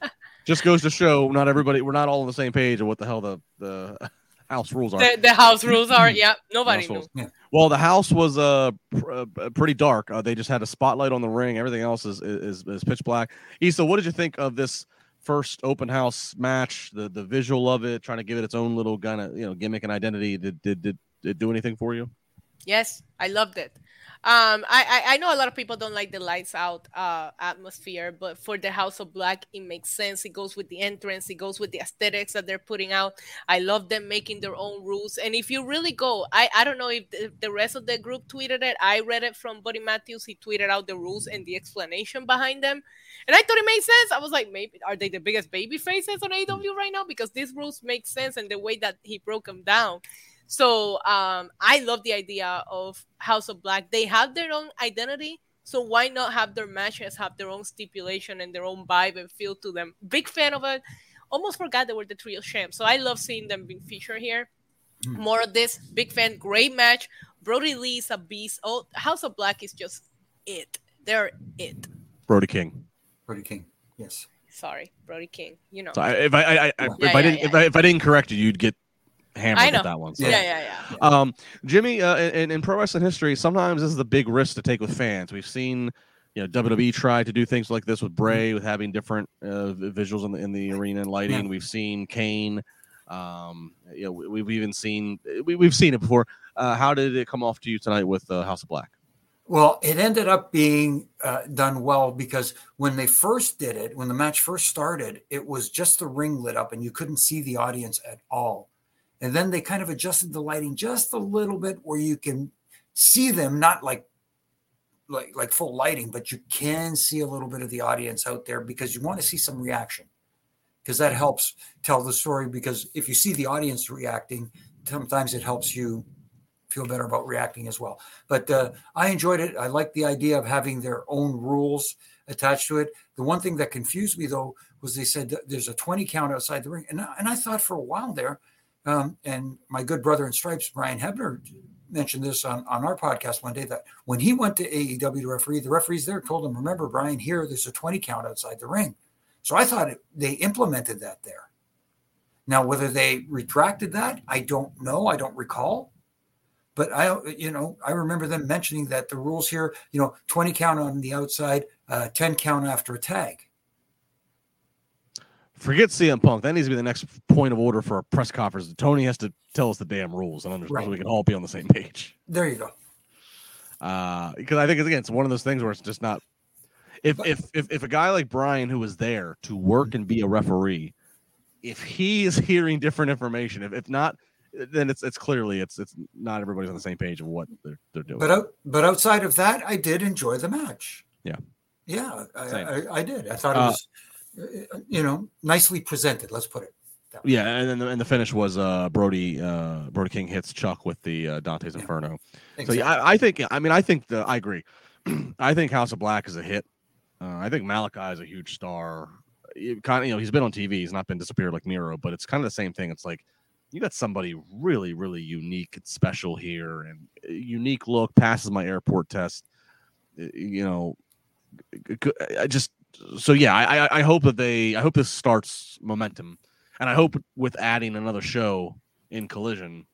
just goes to show not everybody. We're not all on the same page of what the hell the the house rules are. The, the house rules are, yeah, nobody knew. Yeah. Well, the house was uh, pr- uh pretty dark. Uh, they just had a spotlight on the ring. Everything else is is, is pitch black. Isa, what did you think of this first open house match? The the visual of it, trying to give it its own little kind of you know gimmick and identity. Did did did, did it do anything for you? Yes, I loved it. Um, I, I I know a lot of people don't like the lights out uh atmosphere, but for the House of Black, it makes sense. It goes with the entrance, it goes with the aesthetics that they're putting out. I love them making their own rules. And if you really go, I I don't know if the, the rest of the group tweeted it. I read it from Buddy Matthews. He tweeted out the rules and the explanation behind them, and I thought it made sense. I was like, maybe are they the biggest baby faces on AW right now? Because these rules make sense and the way that he broke them down. So um, I love the idea of House of Black. They have their own identity, so why not have their matches have their own stipulation and their own vibe and feel to them? Big fan of it. Almost forgot they were the trio champs, so I love seeing them being featured here. More of this. Big fan. Great match. Brody Lee is a beast. Oh, House of Black is just it. They're it. Brody King. Brody King. Yes. Sorry, Brody King. You know. So I, if I, I, I if Yeah, I didn't yeah. if I, if I didn't correct you, you'd get hammered I know. that one. So. yeah, yeah, yeah. Um, Jimmy, uh, in, in pro wrestling history, sometimes this is the big risk to take with fans. We've seen, you know, WWE try to do things like this with Bray, with having different uh, visuals in the in the arena and lighting. Yeah. We've seen Kane. Um, you know, we, we've even seen we, we've seen it before. Uh, how did it come off to you tonight with uh, House of Black? Well, it ended up being uh, done well because when they first did it, when the match first started, it was just the ring lit up and you couldn't see the audience at all. And then they kind of adjusted the lighting just a little bit where you can see them, not like like like full lighting, but you can see a little bit of the audience out there because you want to see some reaction. Because that helps tell the story. Because if you see the audience reacting, sometimes it helps you feel better about reacting as well. But uh, I enjoyed it. I like the idea of having their own rules attached to it. The one thing that confused me though was they said there's a 20 count outside the ring, and I, and I thought for a while there, um, and my good brother in stripes, Brian Hebner, mentioned this on, on our podcast one day that when he went to AEW to referee, the referees there told him, "Remember, Brian, here there's a 20 count outside the ring." So I thought it, they implemented that there. Now, whether they retracted that, I don't know. I don't recall but I, you know, I remember them mentioning that the rules here, you know, 20 count on the outside, uh, 10 count after a tag. Forget CM Punk. That needs to be the next point of order for a press conference. Tony has to tell us the damn rules and understand Right. so we can all be on the same page. There you go. uh because I think it's again it's one of those things where it's just not if if if, if a guy like Brian who was there to work and be a referee, if he is hearing different information, if, if not, then it's it's clearly it's it's not everybody's on the same page of what they're they're doing. But out, but outside of that, I did enjoy the match. Yeah. Yeah, I, I, I did. I thought it Uh, was, you know, nicely presented. Let's put it. That way. yeah, and then the, and the finish was uh Brody uh Brody King hits Chuck with the uh, Dante's Yeah. Inferno. So yeah, I, I think I mean I think the I agree. I think House of Black is a hit. Uh, I think Malachi is a huge star. Kind of, you know, he's been on TV. He's not been disappeared like Miro, but it's kind of the same thing. It's like you got somebody really, really unique and special here, and unique look passes my airport test. Uh, You know, I just so yeah. I, I hope that they. I hope this starts momentum, and I hope with adding another show in Collision,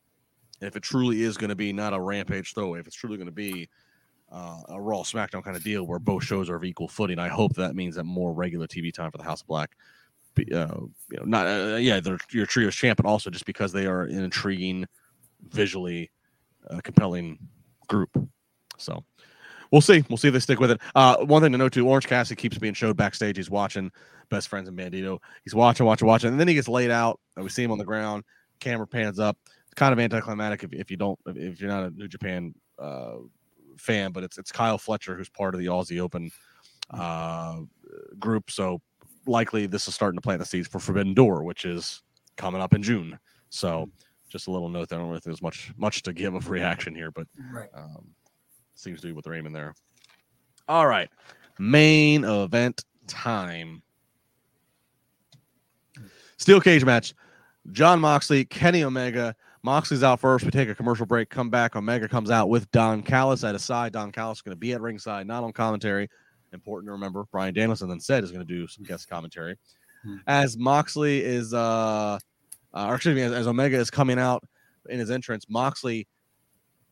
if it truly is going to be not a rampage throwaway, if it's truly going to be uh, a Raw SmackDown kind of deal where both shows are of equal footing, I hope that means that more regular TV time for the House of Black. Uh, you know, not uh, yeah, they're your trios champ, but also just because they are an intriguing, visually uh, compelling group. So we'll see. We'll see if they stick with it. Uh, one thing to note too: Orange Cassidy keeps being showed backstage. He's watching Best Friends and Bandito. He's watching, watching, watching, and then he gets laid out. And we see him on the ground. Camera pans up. It's kind of anticlimactic if, if you don't if you're not a New Japan uh, fan, but it's it's Kyle Fletcher who's part of the Aussie Open uh, group. So likely this is starting to plant the seeds for Forbidden Door, which is coming up in June. So just a little note. there. I don't really think there's much much to give of reaction here, but Right. um, seems to be what they're aiming there. All right, main event time. Steel cage match. Jon Moxley, Kenny Omega. Moxley's out first. We take a commercial break. Come back. Omega comes out with Don Callis at his side. Don Callis is going to be at ringside, not on commentary. Important to remember. Bryan Danielson then said is going to do some guest commentary. Hmm. As Moxley is uh uh, or excuse me, as, as Omega is coming out in his entrance, Moxley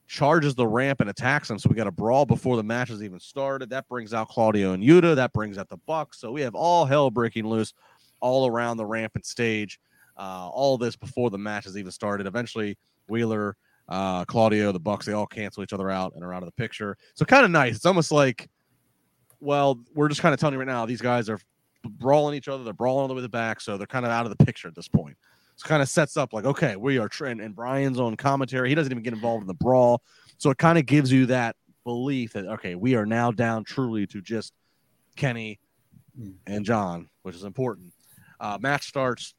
charges the ramp and attacks him. So we got a brawl before the match has even started. That brings out Claudio and Yuta. That brings out the Bucks. So we have all hell breaking loose all around the ramp and stage. Uh, all this before the match has even started. Eventually, Wheeler, uh, Claudio, the Bucks, they all cancel each other out and are out of the picture. So kind of nice. It's almost like, well, we're just kind of telling you right now, these guys are brawling each other. They're brawling all the way to the back, so they're kind of out of the picture at this point. So kind of sets up like, okay, we are trend and Bryan's on commentary. He doesn't even get involved in the brawl. So it kind of gives you that belief that okay, we are now down truly to just Kenny and John, which is important. Uh, match starts.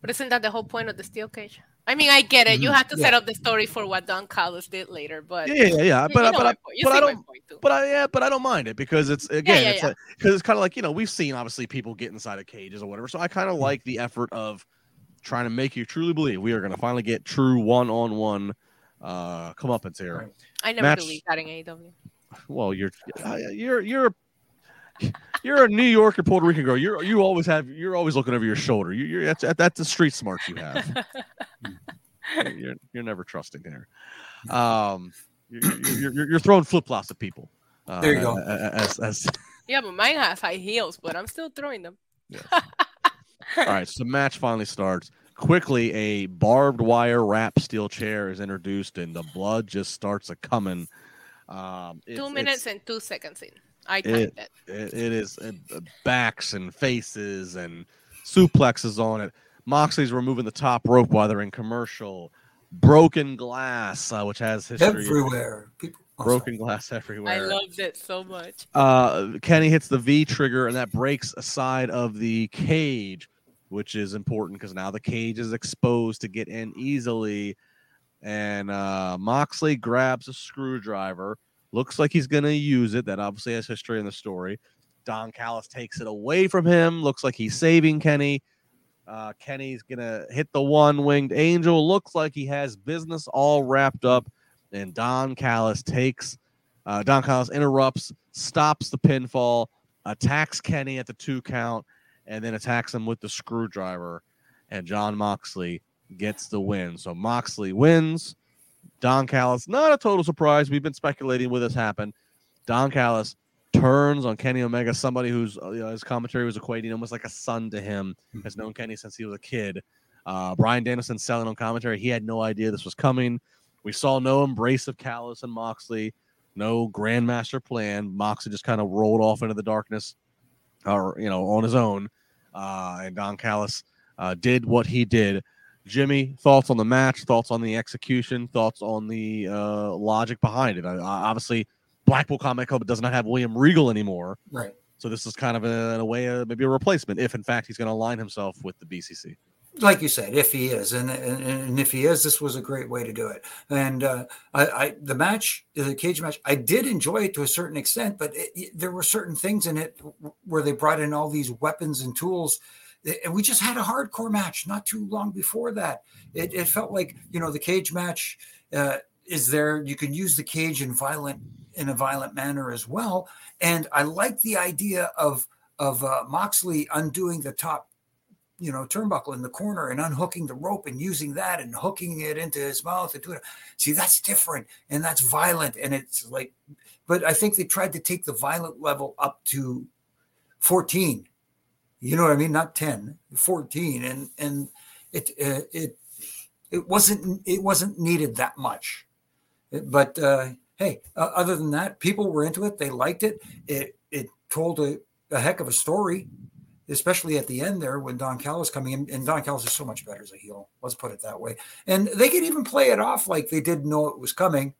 But isn't that the whole point of the steel cage? I mean, I get it. You Mhm. have to set up the story for what Don Callis did later, but Yeah, yeah, yeah. But you know but my I, but I don't. But I yeah, but I don't mind it because it's again, yeah, it's yeah. like because it's kind of like you know we've seen obviously people get inside of cages or whatever. So I kind of like the effort of trying to make you truly believe we are going to finally get true one-on-one uh comeuppance here. I never match- believed that in AEW. Well, you're uh, you're you're you're a New York or Puerto Rican girl. You're you always have you're always looking over your shoulder. You, you're that's that's the street smarts you have. You're- you're you're never trusting there. Um, you're you're, you're, you're throwing flip flops at people. Uh, There you go. As, as, Yeah, but mine has high heels, but I'm still throwing them. all right, so the match finally starts. Quickly, a barbed wire wrap steel chair is introduced, and the blood just starts a coming. Um, it's- two minutes and two seconds in. I It- timed it. it, it is uh, uh, backs and faces and suplexes on it. Moxley's removing the top rope while they're in commercial. Broken glass, uh, which has history. Everywhere. People Broken glass everywhere. I loved it so much. uh, Kenny hits the V trigger and that breaks a side of the cage, which is important because now the cage is exposed to get in easily. And uh, Moxley grabs a screwdriver. Looks like he's going to use it. That obviously has history in the story. Don Callis takes it away from him. Looks like he's saving Kenny. Uh, Kenny's going to hit the one winged angel. Looks like he has business all wrapped up. And Don Callis takes uh, Don Callis interrupts, stops the pinfall, attacks Kenny at the two count, and then attacks him with the screwdriver. And Jon Moxley gets the win. So Moxley wins. Don Callis, not a total surprise. We've been speculating will this happen. Don Callis turns on Kenny Omega, somebody who's uh, you know, his commentary was equating almost like a son to him, has known Kenny since he was a kid. Uh, Bryan Danielson selling on commentary. He had no idea this was coming. We saw no embrace of Callis and Moxley, no grandmaster plan. Moxley just kind of rolled off into the darkness, or you know, on his own. Uh, and Don Callis uh, did what he did. Jimmy, thoughts on the match? Thoughts on the execution? Thoughts on the uh, logic behind it? I, I- obviously, Blackpool Combat Club does not have William Regal anymore, Right. so this is kind of a, in a way uh, maybe a replacement if, in fact, he's going to align himself with the BCC. Like you said, if he is, and, and and if he is, this was a great way to do it. And uh, I, I, the match, the cage match, I did enjoy it to a certain extent, but it, it- there were certain things in it where they brought in all these weapons and tools. And we just had a hardcore match not too long before that. It, it felt like you know the cage match uh, is there. You can use the cage in violent in a violent manner as well. And I like the idea of of uh, Moxley undoing the top you know, turnbuckle in the corner and unhooking the rope and using that and hooking it into his mouth and doing it. See, that's different and that's violent. And it's like, but I think they tried to take the violent level up to 14. You know what I mean? Not 10, 14. And, and it, uh, it, it wasn't, it wasn't needed that much. But, uh, hey, uh, other than that, people were into it. They liked it. It, it told a, a heck of a story especially at the end there when Don Callis coming in, and Don Callis is so much better as a heel. Let's put it that way. And they could even play it off like they didn't know it was coming,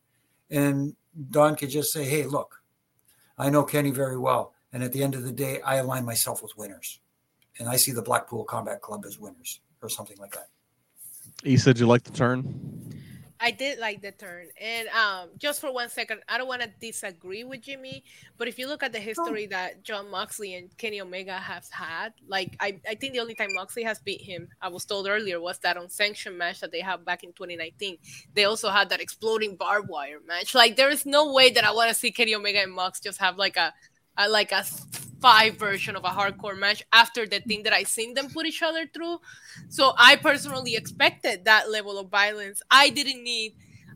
and Don could just say, "Hey, look, I know Kenny very well, and at the end of the day, I align myself with winners, and I see the Blackpool Combat Club as winners, or something like that." E said you like the turn. I did like the turn. And um, just for one second, I don't want to disagree with Jimmy, but if you look at the history that Jon Moxley and Kenny Omega have had, like I, I think the only time Moxley has beat him, I was told earlier, was that unsanctioned match that they had back in 2019. They also had that exploding barbed wire match. Like there is no way that I want to see Kenny Omega and Mox just have like a, a like a PS5 version of a hardcore match after the thing that I seen them put each other through. So I personally expected that level of violence. I didn't need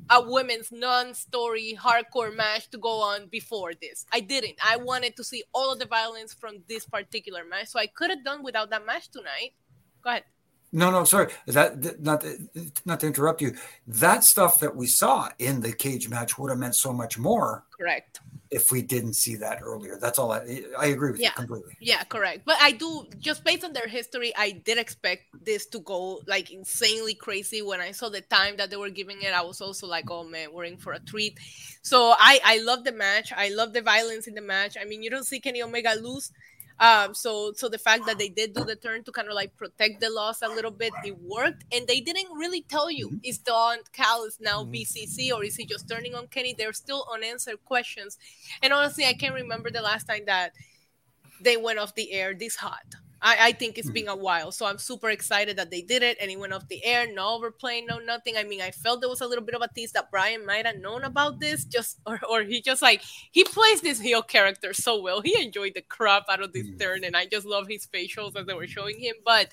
a women's non-story hardcore match to go on before this. I didn't. I wanted to see all of the violence from this particular match. So I could have done without that match tonight. Go ahead. No, no, sorry. That not not to interrupt you. That stuff that we saw in the cage match would have meant so much more. Correct. If we didn't see that earlier, that's all. I I agree with yeah. you completely. Yeah, correct. But I do just based on their history, I did expect this to go like insanely crazy. When I saw the time that they were giving it, I was also like, "Oh man, we're in for a treat." So I I love the match. I love the violence in the match. I mean, you don't see Kenny Omega lose um, so so the fact that they did do the turn to kind of like protect the loss a little bit, it worked, and they didn't really tell you mm-hmm. is Don Callis now mm-hmm. BCC or is he just turning on Kenny? They're still unanswered questions, and honestly, I can't remember the last time that they went off the air this hot. I, I think it's hmm. been a while. So I'm super excited that they did it and it went off the air. No overplaying, no nothing. I mean, I felt there was a little bit of a tease that Bryan might have known about this, just or, or he just like he plays this heel character so well. He enjoyed the crap out of this hmm. turn, and I just love his facials as they were showing him. But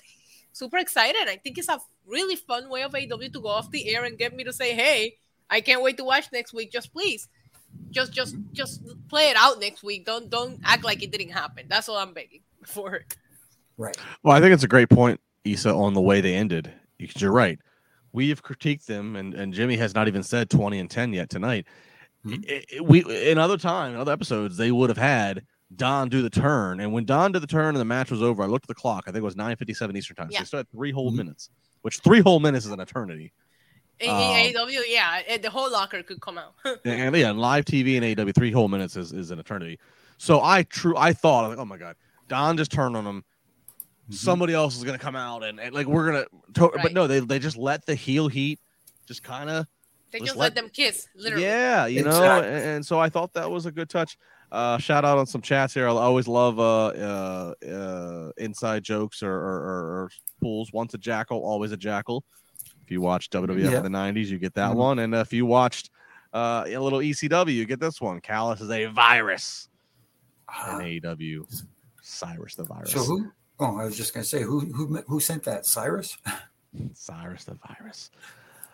super excited. I think it's a really fun way of AEW to go off the air and get me to say, hey, I can't wait to watch next week. Just please. Just just just play it out next week. Don't don't act like it didn't happen. That's all I'm begging for. Right. Well, I think it's a great point, Isa, on the way they ended. Because you're right. We have critiqued them, and, and Jimmy has not even said 20 and 10 yet tonight. Mm-hmm. It, it, we in other time, in other episodes, they would have had Don do the turn. And when Don did the turn and the match was over, I looked at the clock. I think it was 9:57 Eastern time. Yeah. So they still had three whole mm-hmm. minutes, which three whole minutes is an eternity. In um, AEW, yeah, the whole locker could come out. and yeah, live TV and AEW, three whole minutes is, is an eternity. So I true, I thought, like, oh my god, Don just turned on him. Mm-hmm. somebody else is gonna come out and, and like we're gonna to- right. but no they they just let the heel heat just kind of they just let, let, them kiss literally. Yeah you exactly. know and, and, so i thought that was a good touch. Uh shout out on some chats here. I always love uh uh, uh inside jokes or, or, or, pools once a jackal always a jackal. If you watched wwf yeah. in the 90s you get that mm-hmm. one. And if you watched uh a little ecw you get this one. Callis is a virus. Uh, in aew cyrus the virus. So who Oh, I was just going to say, who who who sent that? Cyrus. Cyrus the virus.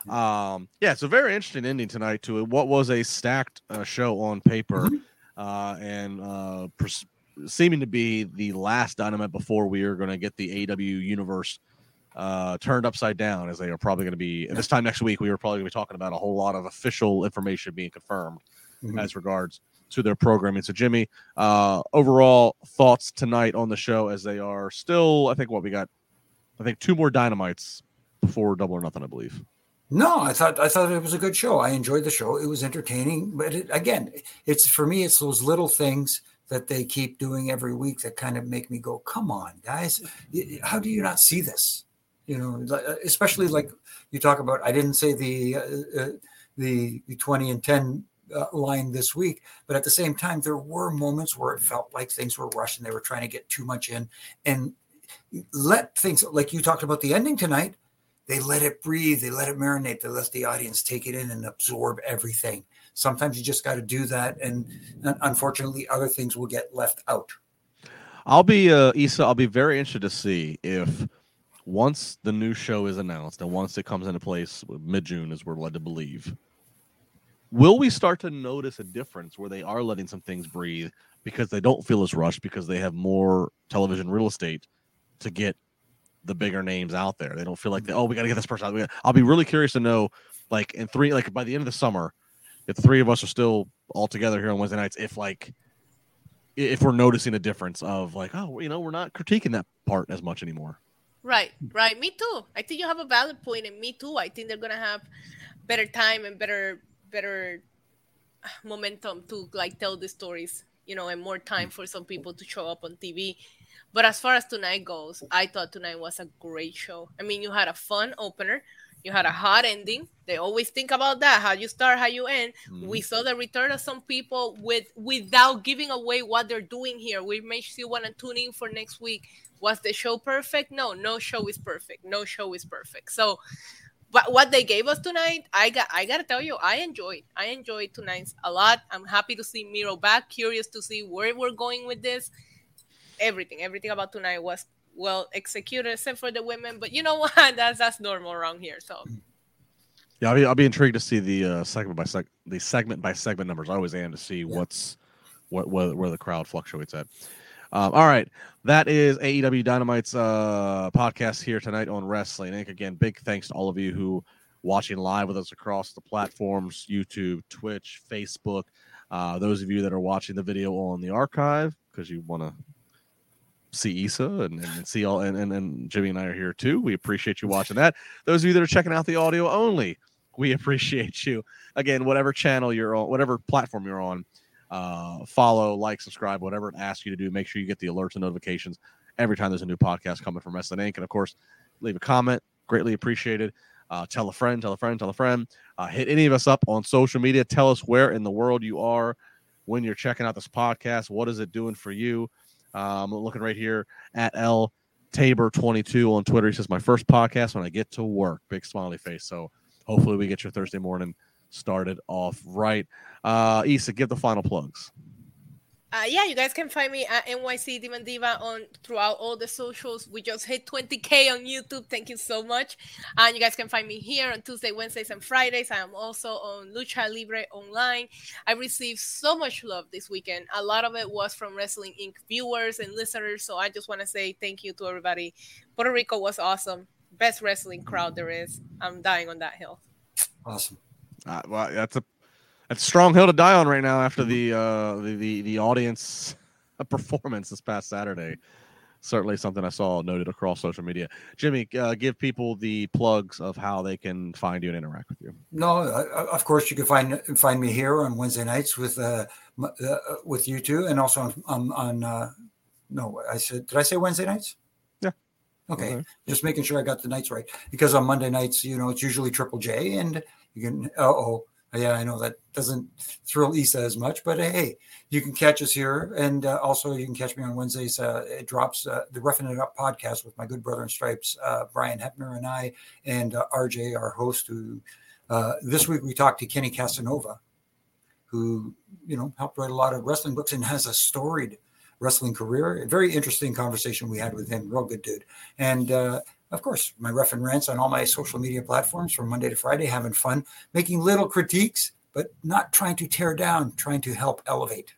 Um, yeah, it's a very interesting ending tonight to. What was a stacked uh, show on paper, mm-hmm. uh, and uh, pers- seeming to be the last dynamite before we are going to get the AEW universe uh, turned upside down, as they are probably going to be. This time next week, we were probably going to be talking about a whole lot of official information being confirmed mm-hmm. as regards to their programming. So, Jimmy, uh, overall thoughts tonight on the show as they are still, I think, what we got, I think two more dynamites before Double or Nothing, I believe. No, I thought I thought it was a good show. I enjoyed the show. It was entertaining, but it, again, it's for me. It's those little things that they keep doing every week that kind of make me go, "Come on, guys! How do you not see this?" You know, especially like you talk about. I didn't say the uh, uh, the twenty and ten uh, line this week. But at the same time, there were moments where it felt like things were rushed and they were trying to get too much in and let things like you talked about the ending tonight. They let it breathe, they let it marinate, they let the audience take it in and absorb everything. Sometimes you just got to do that, and unfortunately, other things will get left out. I'll be uh, Isa. I'll be very interested to see if once the new show is announced and once it comes into place mid June, as we're led to believe, will we start to notice a difference where they are letting some things breathe because they don't feel as rushed because they have more television real estate to get the bigger names out there. They don't feel like they, mm-hmm. oh we got to get this person out. I'll be really curious to know like in three like by the end of the summer if the three of us are still all together here on Wednesday nights if like if we're noticing a difference of like oh you know we're not critiquing that part as much anymore. Right, right. Me too. I think you have a valid point, and me too. I think they're gonna have better time and better better momentum to like tell the stories you know and more time for some people to show up on tv but as far as tonight goes i thought tonight was a great show. I mean you had a fun opener you had a hot ending. They always think about that how you start how you end. Mm-hmm. we saw the return of some people with without giving away what they're doing here. We makes you want to tune in for next week. Was the show perfect? No no show is perfect. No show is perfect. So but what they gave us tonight, I got I gotta tell you, I enjoyed. I enjoyed tonight's a lot. I'm happy to see Miro back. Curious to see where we're going with this. everything, everything about tonight was well executed, except for the women. But you know what? That's that's normal around here. So. Yeah, I'll be, I'll be intrigued to see the uh, segment by seg- the segment by segment numbers. I always am to see yeah. what's what where, where the crowd fluctuates at. Um, all right, that is AEW Dynamite's uh, podcast here tonight on Wrestling Inc. Again, big thanks to all of you who watching live with us across the platforms: YouTube, Twitch, Facebook. Uh, those of you that are watching the video on the archive because you want to see Isa and, and see all and, and, and Jimmy and I are here too. We appreciate you watching that. Those of you that are checking out the audio only, we appreciate you. Again, whatever channel you're on, whatever platform you're on, uh, follow, like, subscribe, whatever it asks you to do. Make sure you get the alerts and notifications every time there's a new podcast coming from Wrestling Inc. And of course, leave a comment, greatly appreciated. Uh, tell a friend, tell a friend, tell a friend. Uh, hit any of us up on social media. Tell us where in the world you are when you're checking out this podcast. What is it doing for you? Um, looking right here at L Tabor 22 on Twitter. He says, My first podcast when I get to work. Big smiley face. So hopefully we get your Thursday morning started off right. Uh, Isa, give the final plugs. Uh, yeah, you guys can find me at NYC Demon Diva on throughout all the socials. We just hit 20k on YouTube. Thank you so much. And you guys can find me here on Tuesday, Wednesdays, and Fridays. I am also on Lucha Libre Online. I received so much love this weekend. A lot of it was from Wrestling Inc. viewers and listeners. So I just want to say thank you to everybody. Puerto Rico was awesome. Best wrestling crowd there is. I'm dying on that hill. Awesome. Uh, well, that's a that's a strong hill to die on right now after the uh, the, the the audience performance this past Saturday. Certainly something I saw noted across social media. Jimmy, uh, give people the plugs of how they can find you and interact with you. No, uh, of course you can find find me here on Wednesday nights with uh, uh with you two, and also on on, on uh, no, I said did I say Wednesday nights? Yeah. Okay, okay. just making sure I got the nights right because on Monday nights, you know, it's usually Triple J, and you can. oh, yeah, I know that doesn't thrill Isa as much, but hey, you can catch us here, and uh, also you can catch me on Wednesdays. Uh, it drops uh, the Roughing It Up podcast with my good brother in stripes, uh, Brian Hebner, and I, and uh, RJ, our host. Who uh, this week we talked to Kenny Casanova, who you know helped write a lot of wrestling books and has a storied wrestling career. A very interesting conversation we had with him. Real good dude, and of course, my ref and rants on all my social media platforms from Monday to Friday, having fun, making little critiques, but not trying to tear down, trying to help elevate.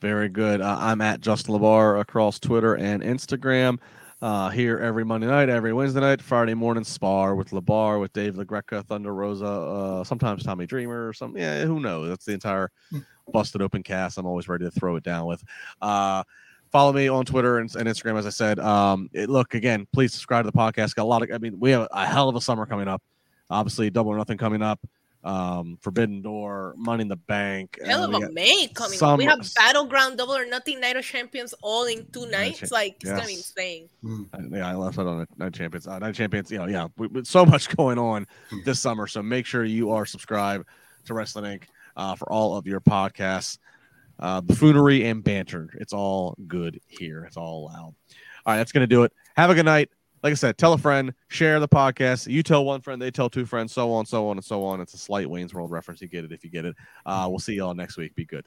Very good. Uh, I'm at Justin LaBar across Twitter and Instagram. Uh, here every Monday night, every Wednesday night, Friday morning spar with LaBar, with Dave LaGreca, Thunder Rosa, uh, sometimes Tommy Dreamer, or some yeah, who knows? That's the entire hmm. busted open cast. I'm always ready to throw it down with. Uh, follow me on Twitter and, and Instagram, as I said. Um, it, look again, please subscribe to the podcast. Got a lot of, I mean, we have a hell of a summer coming up. Obviously, Double or Nothing coming up. Um, Forbidden Door, Money in the Bank. Hell of a May coming some, up. We have Battleground, Double or Nothing, Night of Champions, all in two nights. like it's yes. gonna be insane. Mm. Yeah, I left that on Night Champions. Uh, Night Champions. You know, yeah, we, with so much going on mm. this summer. So make sure you are subscribed to Wrestling Inc. Uh, for all of your podcasts uh, buffoonery and banter. It's all good here. It's all allowed. All right, that's going to do it. Have a good night. Like I said, tell a friend, share the podcast. You tell one friend, they tell two friends, so on, so on, and so on. It's a slight Wayne's World reference. You get it if you get it. Uh, we'll see y'all next week. Be good.